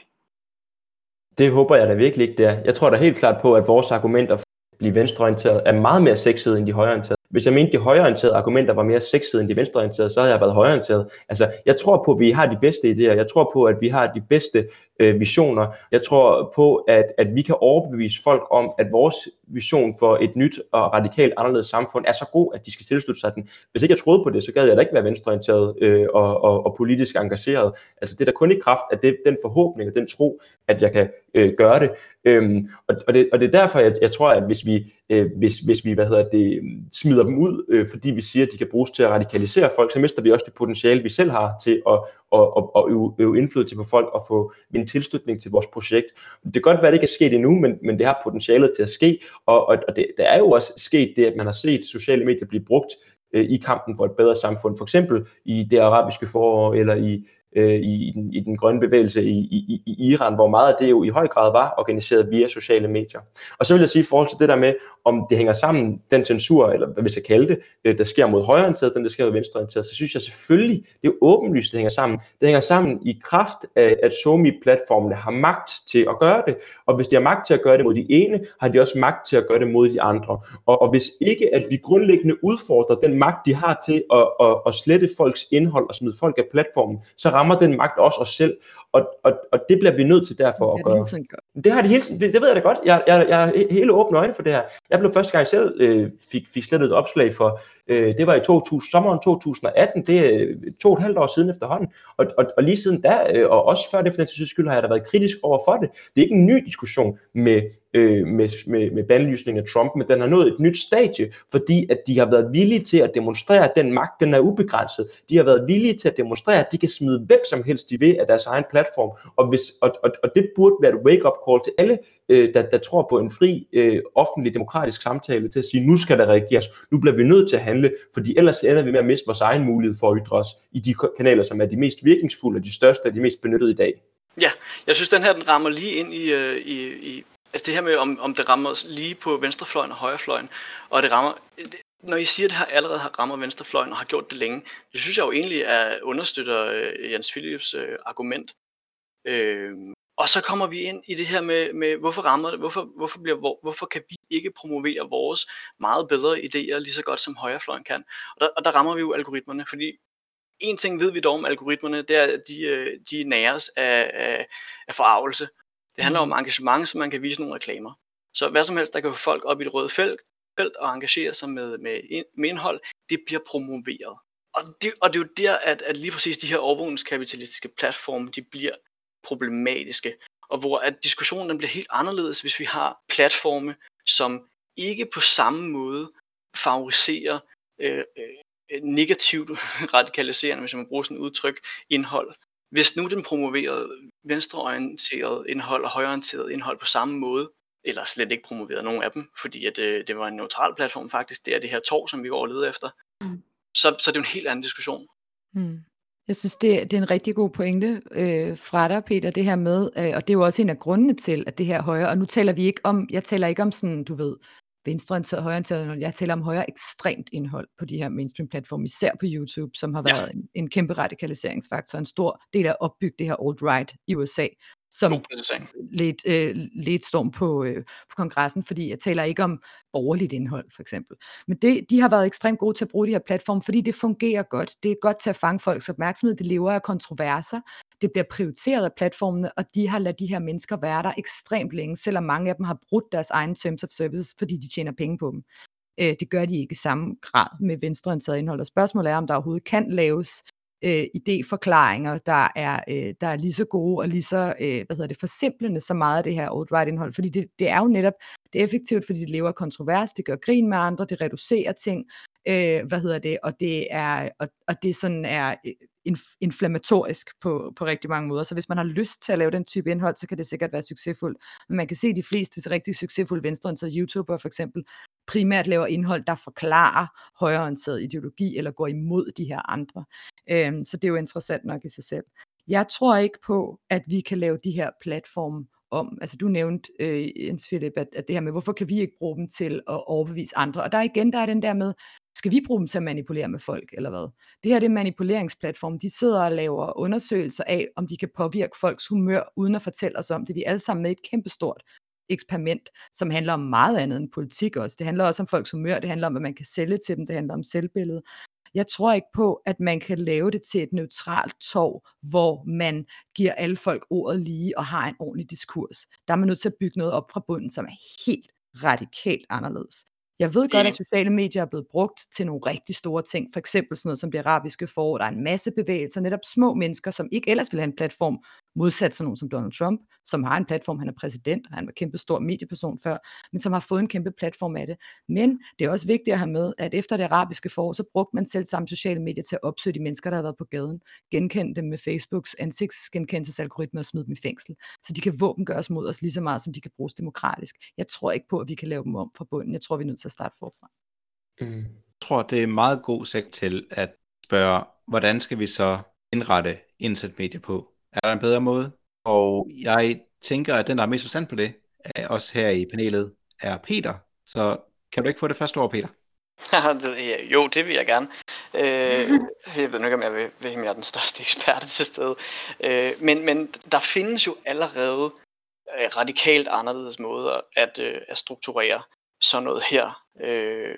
Det håber jeg da virkelig ikke, det er. Jeg tror da helt klart på, at vores argumenter for at blive venstreorienteret er meget mere sexede end de højreorienterede. Hvis jeg mente, de højreorienterede argumenter var mere sexede end de venstreorienterede, så havde jeg været højreorienteret. Altså, jeg tror på, at vi har de bedste idéer. Jeg tror på, at vi har de bedste øh, visioner. Jeg tror på, at, at vi kan overbevise folk om, at vores vision for et nyt og radikalt anderledes samfund er så god, at de skal tilslutte sig den. Hvis ikke jeg troede på det, så gad jeg da ikke være venstreorienteret øh, og, og, og politisk engageret. Altså det er da kun i kraft af det, den forhåbning og den tro, at jeg kan øh, gøre det. Øhm, og, og det. Og det er derfor, jeg, jeg tror, at hvis vi, øh, hvis, hvis vi hvad hedder det, smider dem ud, øh, fordi vi siger, at de kan bruges til at radikalisere folk, så mister vi også det potentiale, vi selv har til at, og, og, og øve, øve indflydelse på folk og få en tilslutning til vores projekt. Det kan godt være, at det ikke er sket endnu, men, men det har potentialet til at ske, og, og, og det, der er jo også sket det, at man har set sociale medier blive brugt øh, i kampen for et bedre samfund, for eksempel i det arabiske forår, eller i øh, i, den, i den grønne bevægelse i, i, i Iran, hvor meget af det jo i høj grad var organiseret via sociale medier. Og så vil jeg sige i forhold til det der med, om det hænger sammen, den censur, eller hvad vi skal kalde det, øh, der sker mod højreorienteret, den der sker mod venstreorienteret, så synes jeg selvfølgelig, det er åbenlyst, det hænger sammen. Det hænger sammen i kraft af, at SoMe-platformene har magt til at gøre det, og hvis de har magt til at gøre det mod de ene, har de også magt til at gøre det mod de andre. Og, og hvis ikke, at vi grundlæggende udfordrer den magt, de har til at, at, at slette folks indhold og smide folk af platformen, så rammer rammer den magt også os selv, og, og, og det bliver vi nødt til derfor at gøre. Det har det hele det, det ved jeg da godt. Jeg, jeg, jeg er hele åbne øjne for det her. Jeg blev første gang selv øh, fik, fik slettet et opslag for, øh, det var i 2000, sommeren 2018, det er to og et halvt år siden efterhånden, og, og, og lige siden da, øh, og også før det for den skyld, har jeg da været kritisk over for det. Det er ikke en ny diskussion med øh, med, med, med bandlysning af Trump, men den har nået et nyt stadie, fordi at de har været villige til at demonstrere, at den magt den er ubegrænset. De har været villige til at demonstrere, at de kan smide hvem som helst de vil af deres egen platform, platform. Og, hvis, og, og, og det burde være et wake-up call til alle, øh, der, der tror på en fri, øh, offentlig, demokratisk samtale, til at sige, nu skal der reageres, nu bliver vi nødt til at handle, fordi ellers ender vi med at miste vores egen mulighed for at ytre os i de kanaler, som er de mest virkningsfulde, og de største og de mest benyttede i dag.
Ja, jeg synes, den her den rammer lige ind i, øh, i, i altså det her med, om, om det rammer os lige på venstrefløjen og højrefløjen, og det rammer, når I siger, at det her allerede har rammer venstrefløjen og har gjort det længe, det synes jeg jo egentlig er understøtter øh, Jens Philips øh, argument. Øh, og så kommer vi ind i det her med, med hvorfor rammer det, hvorfor, hvorfor, bliver, hvor, hvorfor kan vi ikke promovere vores meget bedre idéer lige så godt som højrefløjen kan. Og der, og der rammer vi jo algoritmerne, fordi en ting ved vi dog om algoritmerne, det er, at de, øh, de næres af, af, af forarvelse. Det handler om mm. engagement, så man kan vise nogle reklamer. Så hvad som helst, der kan få folk op i det røde felt, felt og engagere sig med, med, med indhold, det bliver promoveret. Og det, og det er jo der, at, at lige præcis de her overvågningskapitalistiske platforme, de bliver problematiske. Og hvor at diskussionen den bliver helt anderledes, hvis vi har platforme, som ikke på samme måde favoriserer øh, øh, negativt radikaliserende, hvis man bruger sådan et udtryk, indhold. Hvis nu den promoverede venstreorienteret indhold og højreorienteret indhold på samme måde, eller slet ikke promoveret nogen af dem, fordi at, øh, det var en neutral platform faktisk, det er det her tår, som vi går og leder efter, mm. så, så det er jo en helt anden diskussion.
Mm. Jeg synes, det, det er en rigtig god pointe øh, fra dig, Peter, det her med, øh, og det er jo også en af grundene til, at det her højre, og nu taler vi ikke om, jeg taler ikke om sådan, du ved, venstreorienteret, højreorienteret. Jeg taler om højere ekstremt indhold på de her mainstream-platforme, især på YouTube, som har været ja. en, en kæmpe radikaliseringsfaktor, en stor del af at opbygge det her alt-right i USA, som lidt, øh, lidt storm på, øh, på kongressen, fordi jeg taler ikke om borgerligt indhold, for eksempel. Men det, de har været ekstremt gode til at bruge de her platforme, fordi det fungerer godt. Det er godt til at fange folks opmærksomhed. Det lever af kontroverser. Det bliver prioriteret af platformene, og de har ladet de her mennesker være der ekstremt længe, selvom mange af dem har brudt deres egne terms of services, fordi de tjener penge på dem. Øh, det gør de ikke i samme grad med venstreorienteret indhold. Og spørgsmålet er, om der overhovedet kan laves øh, idéforklaringer, der er, øh, der er lige så gode og lige så øh, hvad hedder det, forsimplende så meget af det her alt-right indhold. Fordi det, det er jo netop, det er effektivt, fordi det lever kontrovers, det gør grin med andre, det reducerer ting, øh, hvad hedder det, og det er, og, og det sådan er øh, inf- inflammatorisk på, på rigtig mange måder. Så hvis man har lyst til at lave den type indhold, så kan det sikkert være succesfuldt. Men man kan se, de fleste rigtig succesfulde venstreorienterede YouTubere for eksempel, primært laver indhold, der forklarer højreorienteret ideologi, eller går imod de her andre. Øhm, så det er jo interessant nok i sig selv. Jeg tror ikke på, at vi kan lave de her platforme om, altså du nævnte, øh, Jens Philip, at, at det her med, hvorfor kan vi ikke bruge dem til at overbevise andre? Og der igen, der er den der med, skal vi bruge dem til at manipulere med folk, eller hvad? Det her det er manipuleringsplatform. De sidder og laver undersøgelser af, om de kan påvirke folks humør, uden at fortælle os om det. Vi er alle sammen med i et kæmpestort eksperiment, som handler om meget andet end politik også. Det handler også om folks humør, det handler om, hvad man kan sælge til dem, det handler om selvbillede. Jeg tror ikke på, at man kan lave det til et neutralt tog, hvor man giver alle folk ordet lige og har en ordentlig diskurs. Der er man nødt til at bygge noget op fra bunden, som er helt radikalt anderledes. Jeg ved godt, at sociale medier er blevet brugt til nogle rigtig store ting, for eksempel sådan noget som det arabiske forår. Der er en masse bevægelser, netop små mennesker, som ikke ellers vil have en platform, modsat sådan nogen som Donald Trump, som har en platform, han er præsident, og han var kæmpe stor medieperson før, men som har fået en kæmpe platform af det. Men det er også vigtigt at have med, at efter det arabiske forår, så brugte man selv samme sociale medier til at opsøge de mennesker, der har været på gaden, genkende dem med Facebooks ansigtsgenkendelsesalgoritme og smide dem i fængsel, så de kan våbengøres mod os lige så meget, som de kan bruges demokratisk. Jeg tror ikke på, at vi kan lave dem om fra bunden. Jeg tror, vi er nødt til at starte forfra.
Mm. Jeg tror, det er meget god sæk til at spørge, hvordan skal vi så indrette internetmedier på? Er der en bedre måde? Og jeg tænker, at den, der er mest forstand på det, er også her i panelet, er Peter. Så kan du ikke få det første ord, Peter?
jo, det vil jeg gerne. Øh, jeg ved ikke, om jeg vil, vil jeg er den største ekspert til stede. Øh, men, men der findes jo allerede øh, radikalt anderledes måder at, øh, at strukturere sådan noget her. Øh,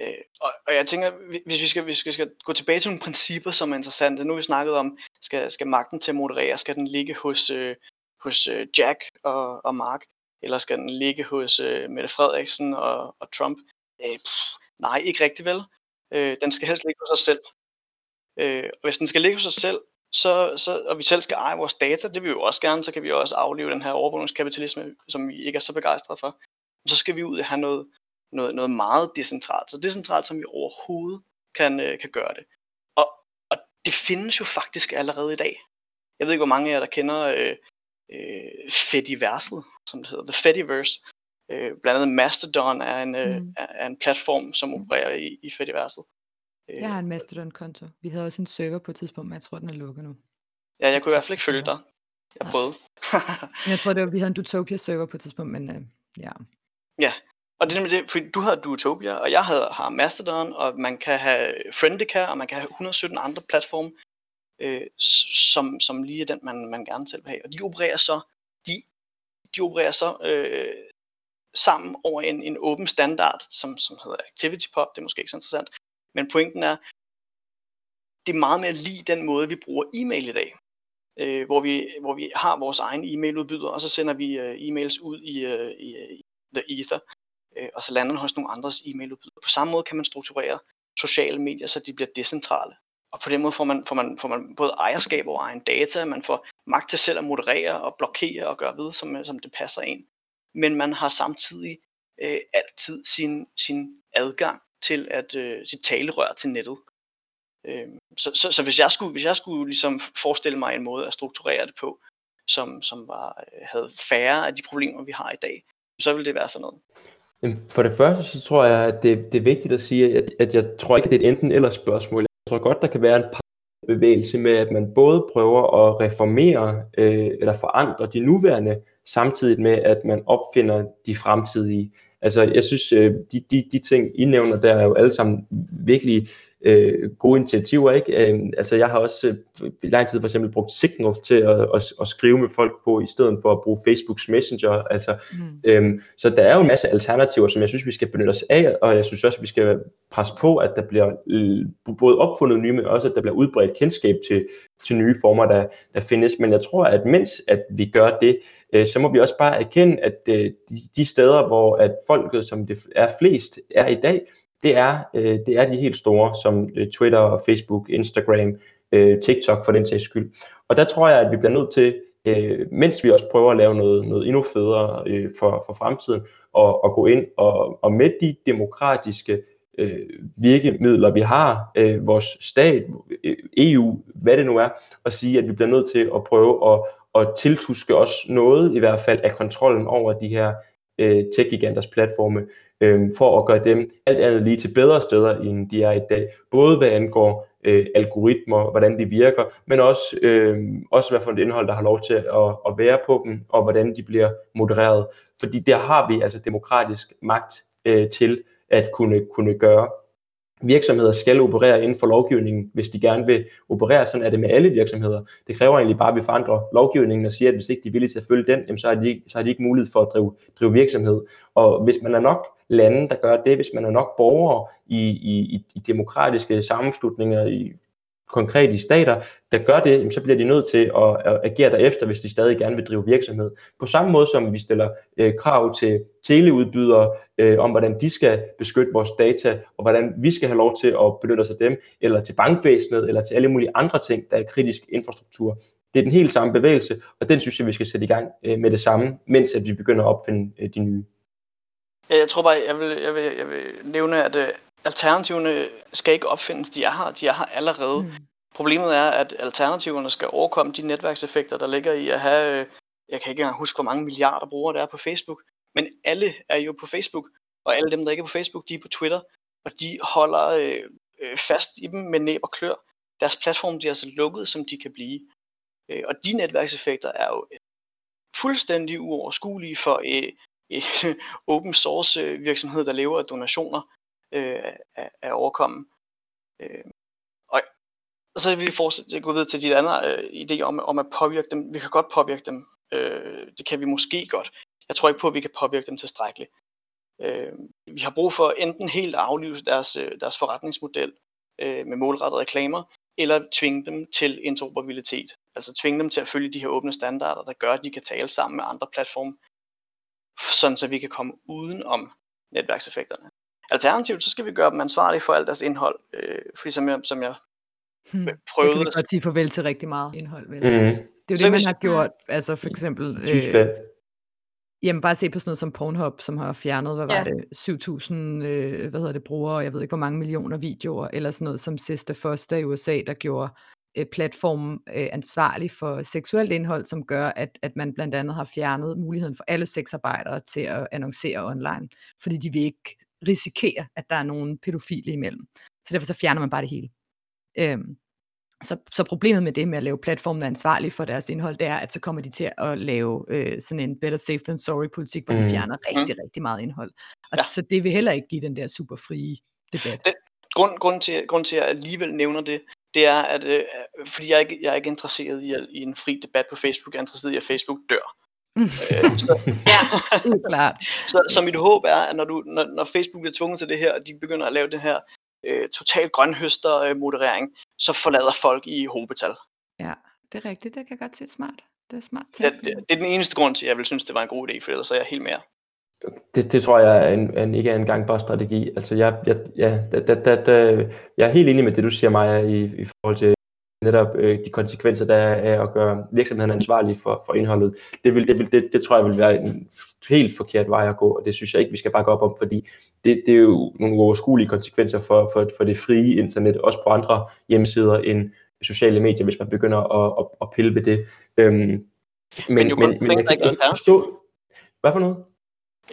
øh, og, og jeg tænker, hvis vi, skal, hvis vi skal gå tilbage til nogle principper, som er interessante. Nu har vi snakket om, skal, skal magten til at moderere, skal den ligge hos, øh, hos øh, Jack og, og Mark, eller skal den ligge hos øh, Mette Frederiksen og, og Trump? Øh, pff, nej, ikke rigtig vel. Øh, den skal helst ligge hos os selv. Øh, og hvis den skal ligge hos os selv, så, så, og vi selv skal eje vores data, det vil vi jo også gerne, så kan vi også aflive den her overvågningskapitalisme, som vi ikke er så begejstrede for så skal vi ud og have noget, noget, noget meget decentralt. Så decentralt, som vi overhovedet kan, øh, kan gøre det. Det findes jo faktisk allerede i dag. Jeg ved ikke, hvor mange af jer, der kender øh, øh, Fediverset, som det hedder, The Fediverse. Øh, blandt andet Mastodon er en, øh,
Mm.
er, er en platform, som opererer i, i Fediverset. Øh,
Jeg har en Mastodon-konto. Vi havde også en server på et tidspunkt, men jeg tror, den er lukket nu.
ja, jeg kunne i hvert fald ikke følge dig. Jeg prøvede.
Jeg tror, det var, vi havde en Dutopia-server på et tidspunkt, men øh, ja.
Og det er nemlig det, fordi du havde Duotopia, og jeg havde, har Mastodon, og man kan have Friendica, og man kan have 117 andre platforme, øh, som, som lige er den, man, man gerne selv vil have. Og de opererer så, de, de opererer så øh, sammen over en, en åben standard, som, som hedder ActivityPub. Det er måske ikke så interessant. Men pointen er, det er meget mere lige den måde, vi bruger e-mail i dag. Øh, hvor, vi, hvor vi har vores egen e-mailudbyder, og så sender vi øh, e-mails ud i, øh, i, i The Ether øh, og så lander den hos nogle andres e-mailudbydere. På samme måde kan man strukturere sociale medier, så de bliver decentrale. Og på den måde får man, får man, får man både ejerskab over egen data, man får magt til selv at moderere og blokere og gøre ved, som, som det passer en. Men man har samtidig øh, altid sin, sin adgang til at øh, sit talerør til nettet. Øh, så, så, så hvis jeg skulle, hvis jeg skulle ligesom forestille mig en måde at strukturere det på, som, som var, øh, havde færre af de problemer, vi har i dag, så ville det være sådan noget.
For det første, så tror jeg, at det, det er vigtigt at sige, at, at jeg tror ikke, at det er et enten eller spørgsmål. Jeg tror godt, der kan være en bevægelse med, at man både prøver at reformere øh, eller forandre de nuværende, samtidig med, at man opfinder de fremtidige. Altså, jeg synes, øh, de, de, de ting, I nævner, der er jo alle sammen virkelig øh, gode initiativer, ikke? Øh, altså, jeg har også øh, i lang tid for eksempel brugt Signal til at, at, at skrive med folk på, i stedet for at bruge Facebooks Messenger. Altså,
Mm.
Øhm, så der er jo en masse alternativer, som jeg synes, vi skal benytte os af, og jeg synes også, vi skal presse på, at der bliver øh, både opfundet nye, men også at der bliver udbredt kendskab til, til nye former, der, der findes. Men jeg tror, at mens at vi gør det, øh, så må vi også bare erkende, at øh, de, de steder, hvor at folket, som det er flest, er i dag, det er, øh, det er de helt store, som øh, Twitter, Facebook, Instagram, øh, TikTok for den sags skyld. Og der tror jeg, at vi bliver nødt til, øh, mens vi også prøver at lave noget, noget endnu federe øh, for, for fremtiden, og, og gå ind og, og med de demokratiske øh, virkemidler, vi har, øh, vores stat, øh, EU, hvad det nu er, og sige, at vi bliver nødt til at prøve at, at tiltuske os noget, i hvert fald af kontrollen over de her øh, tech-giganters platforme, øh, for at gøre dem alt andet lige til bedre steder, end de er i dag. Både hvad angår øh, algoritmer, hvordan de virker, men også, øh, også hvad for et indhold, der har lov til at, at være på dem, og hvordan de bliver modereret. Fordi der har vi altså demokratisk magt øh, til at kunne, kunne gøre. Virksomheder skal operere inden for lovgivningen, hvis de gerne vil operere. Sådan er det med alle virksomheder. Det kræver egentlig bare, at vi forandrer lovgivningen og siger, at hvis ikke de er villige til at følge den, så, har de ikke, så har de ikke mulighed for at drive, drive virksomhed. Og hvis man er nok lande, der gør det, hvis man er nok borgere i, i, i demokratiske sammenslutninger, i konkret i stater, der gør det, jamen, så bliver de nødt til at, at agere derefter, hvis de stadig gerne vil drive virksomhed. På samme måde som vi stiller øh, krav til teleudbydere øh, om, hvordan de skal beskytte vores data, og hvordan vi skal have lov til at benytte os af dem, eller til bankvæsenet, eller til alle mulige andre ting, der er kritisk infrastruktur. Det er den helt samme bevægelse, og den synes jeg, vi skal sætte i gang øh, med det samme, mens at vi begynder at opfinde øh, de nye.
Ja, jeg tror bare, jeg vil, jeg vil, jeg vil nævne, at øh, alternativerne skal ikke opfindes. De er her, de er her allerede. Mm. Problemet er, at alternativerne skal overkomme de netværkseffekter, der ligger i at have, øh, jeg kan ikke engang huske, hvor mange milliarder brugere der er på Facebook, men alle er jo på Facebook, og alle dem, der ikke er på Facebook, de er på Twitter, og de holder øh, øh, fast i dem med næb og klør. Deres platform de er så lukket, som de kan blive. Øh, og de netværkseffekter er jo fuldstændig uoverskuelige for øh, open source øh, virksomhed, der lever af donationer øh, at, at overkomme. Øh, og, og så vil vi fortsætte gå videre til de andre øh, idéer om, om at påvirke dem. Vi kan godt påvirke dem. Øh, det kan vi måske godt. Jeg tror ikke på, at vi kan påvirke dem tilstrækkeligt. Øh, vi har brug for enten helt at aflive deres, øh, deres forretningsmodel øh, med målrettede reklamer, eller tvinge dem til interoperabilitet. Altså tvinge dem til at følge de her åbne standarder, der gør, at de kan tale sammen med andre platforme, sådan så vi kan komme uden om netværkseffekterne. Alternativt, så skal vi gøre dem ansvarlige for alt deres indhold, øh, fordi som jeg, som jeg
Hmm.
prøvede...
Så kan vi godt sige farvel til rigtig meget indhold. Vel?
Mm-hmm.
Det er jo
Så
det, man
hvis-
har gjort, altså for eksempel... Øh,
Tyskland.
Jamen bare se på sådan noget som Pornhub, som har fjernet, hvad var
Ja.
det, 7.000, øh, hvad hedder det, brugere, og jeg ved ikke, hvor mange millioner videoer, eller sådan noget som Sister Foster i USA, der gjorde øh, platformen øh, ansvarlig for seksuelt indhold, som gør, at, at man blandt andet har fjernet muligheden for alle sexarbejdere til at annoncere online, fordi de vil ikke risikere, at der er nogen pædofile imellem. Så derfor så fjerner man bare det hele. Øhm, så, så problemet med det med at lave platformen ansvarlig for deres indhold, det er, at så kommer de til at lave øh, sådan en better safe than sorry politik, hvor mm. de fjerner rigtig, mm. rigtig meget indhold. Og ja. Så det vil heller ikke give den der super frie debat. Det,
grund, grund, til, grund til, at jeg alligevel nævner det, det er, at øh, fordi jeg er, ikke, jeg er ikke interesseret i, i en fri debat på Facebook, jeg er interesseret i, at Facebook dør. Mm. Øh, så, ja, klart. så, så mit håb er, at når, du, når, når Facebook bliver tvunget til det her, og de begynder at lave den her øh, total grønhøster-moderering, så forlader folk i hobetal.
Ja, det er rigtigt. Det kan godt se smart. Det er smart.
Ja, det, det er den eneste grund til, at jeg vil synes, det var en god idé, for ellers er jeg helt mere.
Det, det tror jeg er en, en, ikke er en gangbar strategi. Altså jeg, jeg, ja, da, da, da, da, jeg er helt enig med det, du siger, Maja, i, i forhold til netop øh, de konsekvenser, der er af at gøre virksomheden ansvarlig for, for indholdet. Det, vil, det, vil, det, det tror jeg vil være en helt forkert vej at gå, og det synes jeg ikke, vi skal bakke op om, fordi det, det er jo nogle overskuelige konsekvenser for, for, for det frie internet, også på andre hjemmesider end sociale medier, hvis man begynder at, at, at pille ved det. Øhm, men,
men, jo men, men jeg kan ikke forstå...
Hvad for noget?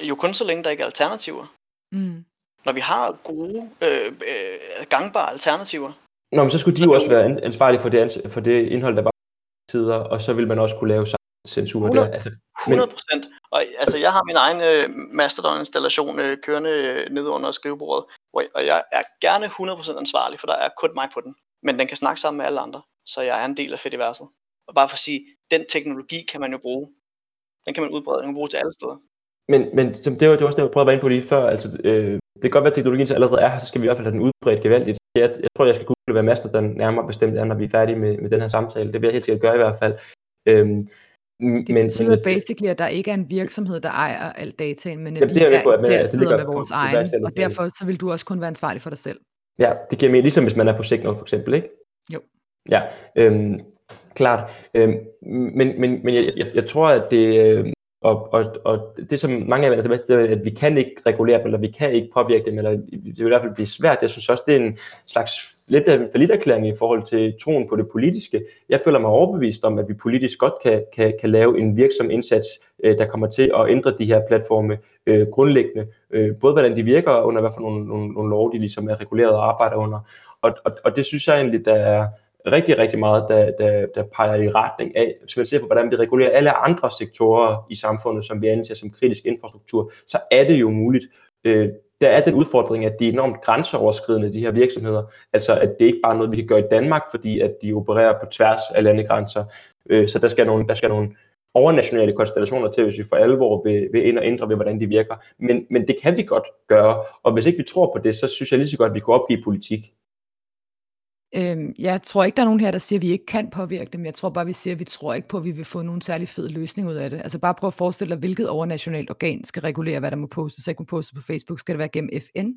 Jo kun så længe der ikke er alternativer. Mm. Når vi har gode, øh, øh, gangbare alternativer,
Nå, men så skulle de jo også være ansvarlige for det, for det indhold, der var tider, og så vil man også kunne lave censur
100,
der.
Altså, 100 procent. Og altså, jeg har min egen øh, Mastodon-installation øh, kørende øh, nede under skrivebordet, hvor, og jeg er gerne 100 procent ansvarlig, for der er kun mig på den. Men den kan snakke sammen med alle andre, så jeg er en del af Fediverset. Og bare for at sige, den teknologi kan man jo bruge. Den kan man udbrede, den kan bruge til alle steder.
Men, men som det var, det var også det, jeg prøvede at være inde på lige før. Altså, øh, det kan godt være, at teknologien så allerede er her, så skal vi i hvert fald have den udbredt gevaldigt. Jeg, jeg tror, jeg skal google, hvad Mastodon nærmere bestemt er, når vi er færdige med, med den her samtale. Det vil jeg helt sikkert gøre i hvert fald. Øhm,
det men, betyder men, basically, at der ikke er en virksomhed, der ejer al dataen, men at vi det er, er på, at man, altså, det med vores egen, og derfor så vil du også kun være ansvarlig for dig selv.
Ja, det giver mening, ligesom hvis man er på Signal for eksempel, ikke?
Jo.
Ja, øhm, klart. Øhm, men men, men jeg, jeg, jeg tror, at det, øh, og, og, og det som mange af jer tilbage til, det er, at vi kan ikke regulere dem, eller vi kan ikke påvirke dem, eller det vil i hvert fald blive svært. Jeg synes også, det er en slags lidt af en forlitterklæring i forhold til troen på det politiske. Jeg føler mig overbevist om, at vi politisk godt kan, kan, kan lave en virksom indsats, øh, der kommer til at ændre de her platforme øh, grundlæggende. Øh, både hvordan de virker, og under hvad for nogle, nogle, nogle lov, de ligesom er reguleret og arbejder under. Og, og, og det synes jeg egentlig, der er, rigtig, rigtig meget, der, der, der peger i retning af, hvis man ser på, hvordan vi regulerer alle andre sektorer i samfundet, som vi anser som kritisk infrastruktur, så er det jo muligt. Øh, der er den udfordring, at de er enormt grænseoverskridende, de her virksomheder. Altså, at det ikke bare er noget, vi kan gøre i Danmark, fordi at de opererer på tværs af landegrænser. Øh, så der skal, nogle, der skal nogle overnationale konstellationer til, hvis vi for alvor vil, vil ind og ændre ved, hvordan de virker. Men, men det kan vi godt gøre, og hvis ikke vi tror på det, så synes jeg lige så godt, at vi kunne opgive politik.
Øhm, jeg tror ikke, der er nogen her, der siger, at vi ikke kan påvirke dem. Jeg tror bare, vi siger, at vi tror ikke på, at vi vil få nogen særlig fed løsning ud af det. Altså bare prøv at forestille dig, hvilket overnationalt organ skal regulere, hvad der må postes. Så ikke må postes på Facebook. Skal det være gennem FN?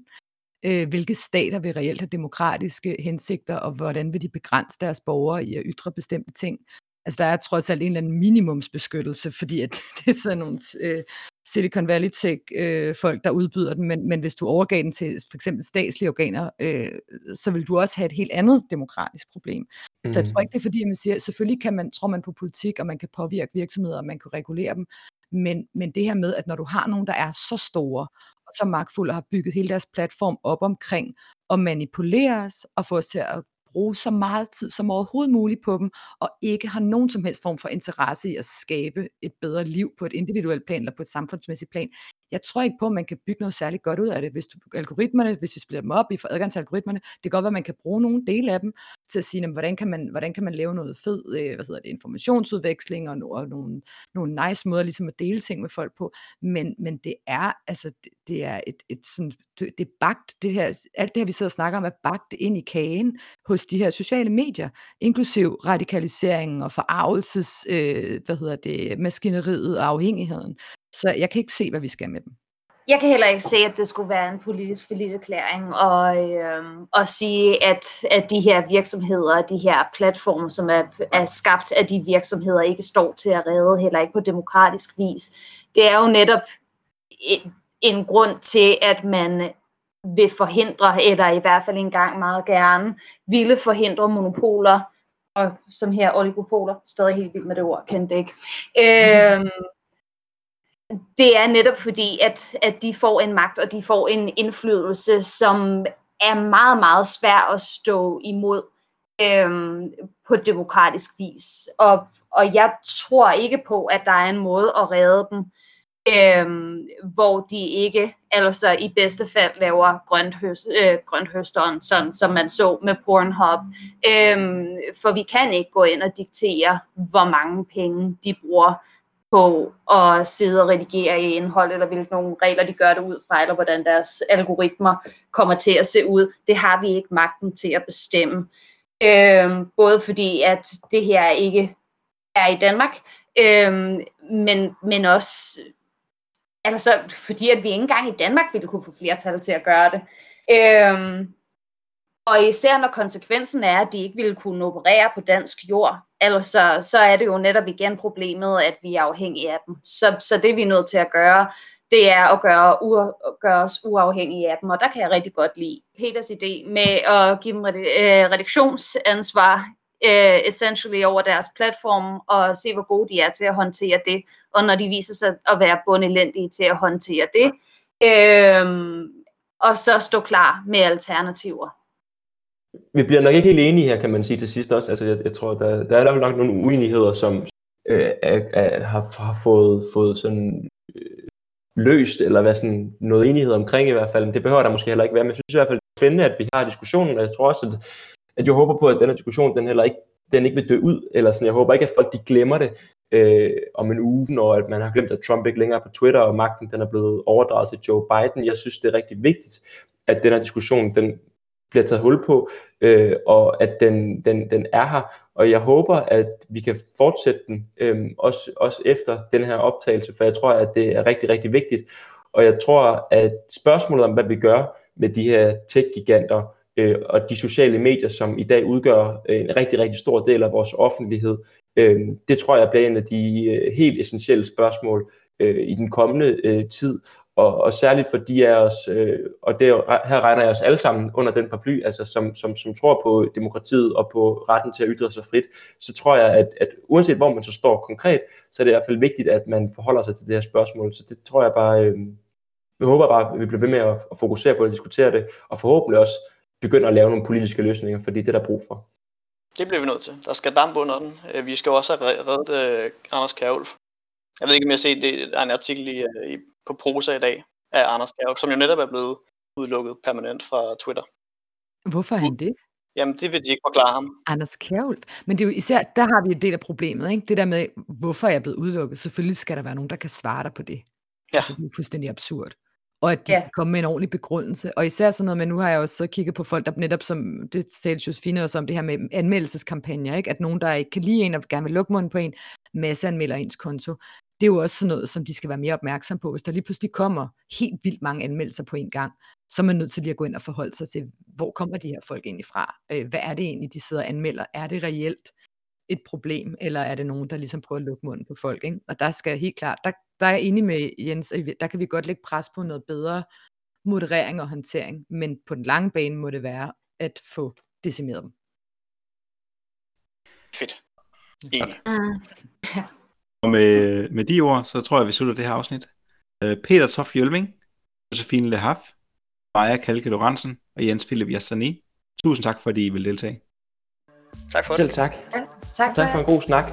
Øh, hvilke stater vil reelt have demokratiske hensigter, og hvordan vil de begrænse deres borgere i at ytre bestemte ting? Altså der er trods alt en eller anden minimumsbeskyttelse, fordi at det er sådan nogle øh, Silicon Valley Tech øh, folk, der udbyder den, men, men hvis du overgav den til for eksempel statslige organer, øh, så vil du også have et helt andet demokratisk problem. Mm. Så jeg tror ikke, det er fordi, man siger, selvfølgelig kan man, tror man på politik, og man kan påvirke virksomheder, og man kan regulere dem, men, men det her med, at når du har nogen, der er så store, og så magtfulde, og har bygget hele deres platform op omkring at manipulere os, og få os til at bruge så meget tid som overhovedet muligt på dem, og ikke har nogen som helst form for interesse i at skabe et bedre liv på et individuelt plan eller på et samfundsmæssigt plan. Jeg tror ikke på, at man kan bygge noget særligt godt ud af det. Hvis du, algoritmerne, hvis vi splitter dem op i får adgang til algoritmerne, det kan godt være, at man kan bruge nogle dele af dem til at sige, jamen, hvordan, kan man, hvordan kan man lave noget fed øh, hvad hedder det, informationsudveksling og, og nogle, nogle nice måder ligesom at dele ting med folk på. Men, men det er altså det, det er et, et sådan, det, det er bagt, det her, alt det her vi sidder og snakker om er bagt ind i kagen hos de her sociale medier, inklusiv radikaliseringen og forarvelses, øh, hvad hedder det, maskineriet og afhængigheden. Så jeg kan ikke se, hvad vi skal med dem.
Jeg kan heller ikke se, at det skulle være en politisk erklæring og, øh, og sige, at, at de her virksomheder, de her platforme, som er, er skabt af de virksomheder, ikke står til at redde, heller ikke på demokratisk vis. Det er jo netop en, en grund til, at man vil forhindre, eller i hvert fald engang meget gerne, ville forhindre monopoler og som her oligopoler, stadig helt vildt med det ord, kendte ikke. Øhm, det er netop fordi, at, at de får en magt, og de får en indflydelse, som er meget, meget svær at stå imod øhm, på demokratisk vis. Og, og jeg tror ikke på, at der er en måde at redde dem, øhm, hvor de ikke, altså i bedste fald laver grønthøst, øh, grønthøsteren, sådan som man så med Pornhub. Øhm, for vi kan ikke gå ind og diktere, hvor mange penge de bruger på at sidde og redigere i indhold, eller hvilke nogle regler de gør det ud fra, eller hvordan deres algoritmer kommer til at se ud. Det har vi ikke magten til at bestemme. Øhm, både fordi, at det her ikke er i Danmark, øhm, men, men også altså, fordi, at vi ikke engang i Danmark ville kunne få flertal til at gøre det. Øhm, og især når konsekvensen er, at de ikke ville kunne operere på dansk jord, altså, så er det jo netop igen problemet, at vi er afhængige af dem. Så, så det vi er nødt til at gøre, det er at gøre, u, gøre os uafhængige af dem, og der kan jeg rigtig godt lide Peters idé med at give dem øh, redaktionsansvar uh, øh, essentially over deres platform, og se hvor gode de er til at håndtere det, og når de viser sig at være bundelendige til at håndtere det, øh, og så stå klar med alternativer
vi bliver nok ikke helt enige her, kan man sige til sidst også. Altså, jeg, jeg tror, der, der er nok nogle uenigheder, som øh, er, er, har, har fået, fået sådan øh, løst, eller hvad sådan noget enighed omkring i hvert fald. Det behøver der måske heller ikke være, men jeg synes i hvert fald, det er spændende, at vi har diskussionen, og jeg tror også, at, at jeg håber på, at den her diskussion, den heller ikke, den ikke vil dø ud, eller sådan, jeg håber ikke, at folk de glemmer det øh, om en uge, når at man har glemt, at Trump ikke længere er på Twitter, og magten den er blevet overdraget til Joe Biden. Jeg synes, det er rigtig vigtigt, at den her diskussion, den bliver taget hul på, øh, og at den, den, den er her. Og jeg håber, at vi kan fortsætte den, øh, også, også efter den her optagelse, for jeg tror, at det er rigtig, rigtig vigtigt. Og jeg tror, at spørgsmålet om, hvad vi gør med de her tech-giganter, øh, og de sociale medier, som i dag udgør øh, en rigtig, rigtig stor del af vores offentlighed, øh, det tror jeg bliver en af de øh, helt essentielle spørgsmål øh, i den kommende øh, tid og, og særligt for de af os, øh, og det her regner jeg os alle sammen under den paraply, altså som, som, som tror på demokratiet og på retten til at ytre sig frit, så tror jeg, at, at uanset hvor man så står konkret, så er det i hvert fald vigtigt, at man forholder sig til det her spørgsmål. Så det tror jeg bare, øh, vi håber bare, at vi bliver ved med at, at fokusere på at diskutere det, og forhåbentlig også begynde at lave nogle politiske løsninger, fordi det er der brug for.
Det bliver vi nødt til. Der skal damp under den. Øh, vi skal også have reddet uh, Anders Kjærulf. Jeg ved ikke, om jeg har set det, der er en artikel i, øh, i, på Prosa i dag af Anders Kjærulf, som jo netop er blevet udelukket permanent fra Twitter.
Hvorfor er han det?
Jamen, det vil de ikke forklare ham.
Anders Kjærulf. Men det er jo især, der har vi en del af problemet, ikke? Det der med, hvorfor er jeg blevet udelukket? Selvfølgelig skal der være nogen, der kan svare dig på det. Ja. Altså, det er fuldstændig absurd. Og at de ja. kan komme med en ordentlig begrundelse. Og især sådan noget med, nu har jeg også så kigget på folk, der netop som, det sagde Josefine også om, det her med anmeldelseskampagner, ikke? At nogen, der ikke kan lide en og gerne vil lukke munden på en, masse anmelder ens konto det er jo også sådan noget, som de skal være mere opmærksom på. Hvis der lige pludselig kommer helt vildt mange anmeldelser på en gang, så er man nødt til lige at gå ind og forholde sig til, hvor kommer de her folk egentlig fra? Øh, hvad er det egentlig, de sidder og anmelder? Er det reelt et problem, eller er det nogen, der ligesom prøver at lukke munden på folk? Ikke? Og der skal helt klart, der, der er jeg enig med Jens, der kan vi godt lægge pres på noget bedre moderering og håndtering, men på den lange bane må det være at få decimeret dem.
Fedt. Enig. Mm.
Og med, med de ord, så tror jeg, vi slutter det her afsnit. Øh, Peter Toff Jølving, Josefine Le Haf, Maja Kalke Lorentzen og Jens Philip Jassani. Tusind tak, fordi I vil deltage.
Tak for det.
Selv tak.
Ja, tak,
tak for en god snak.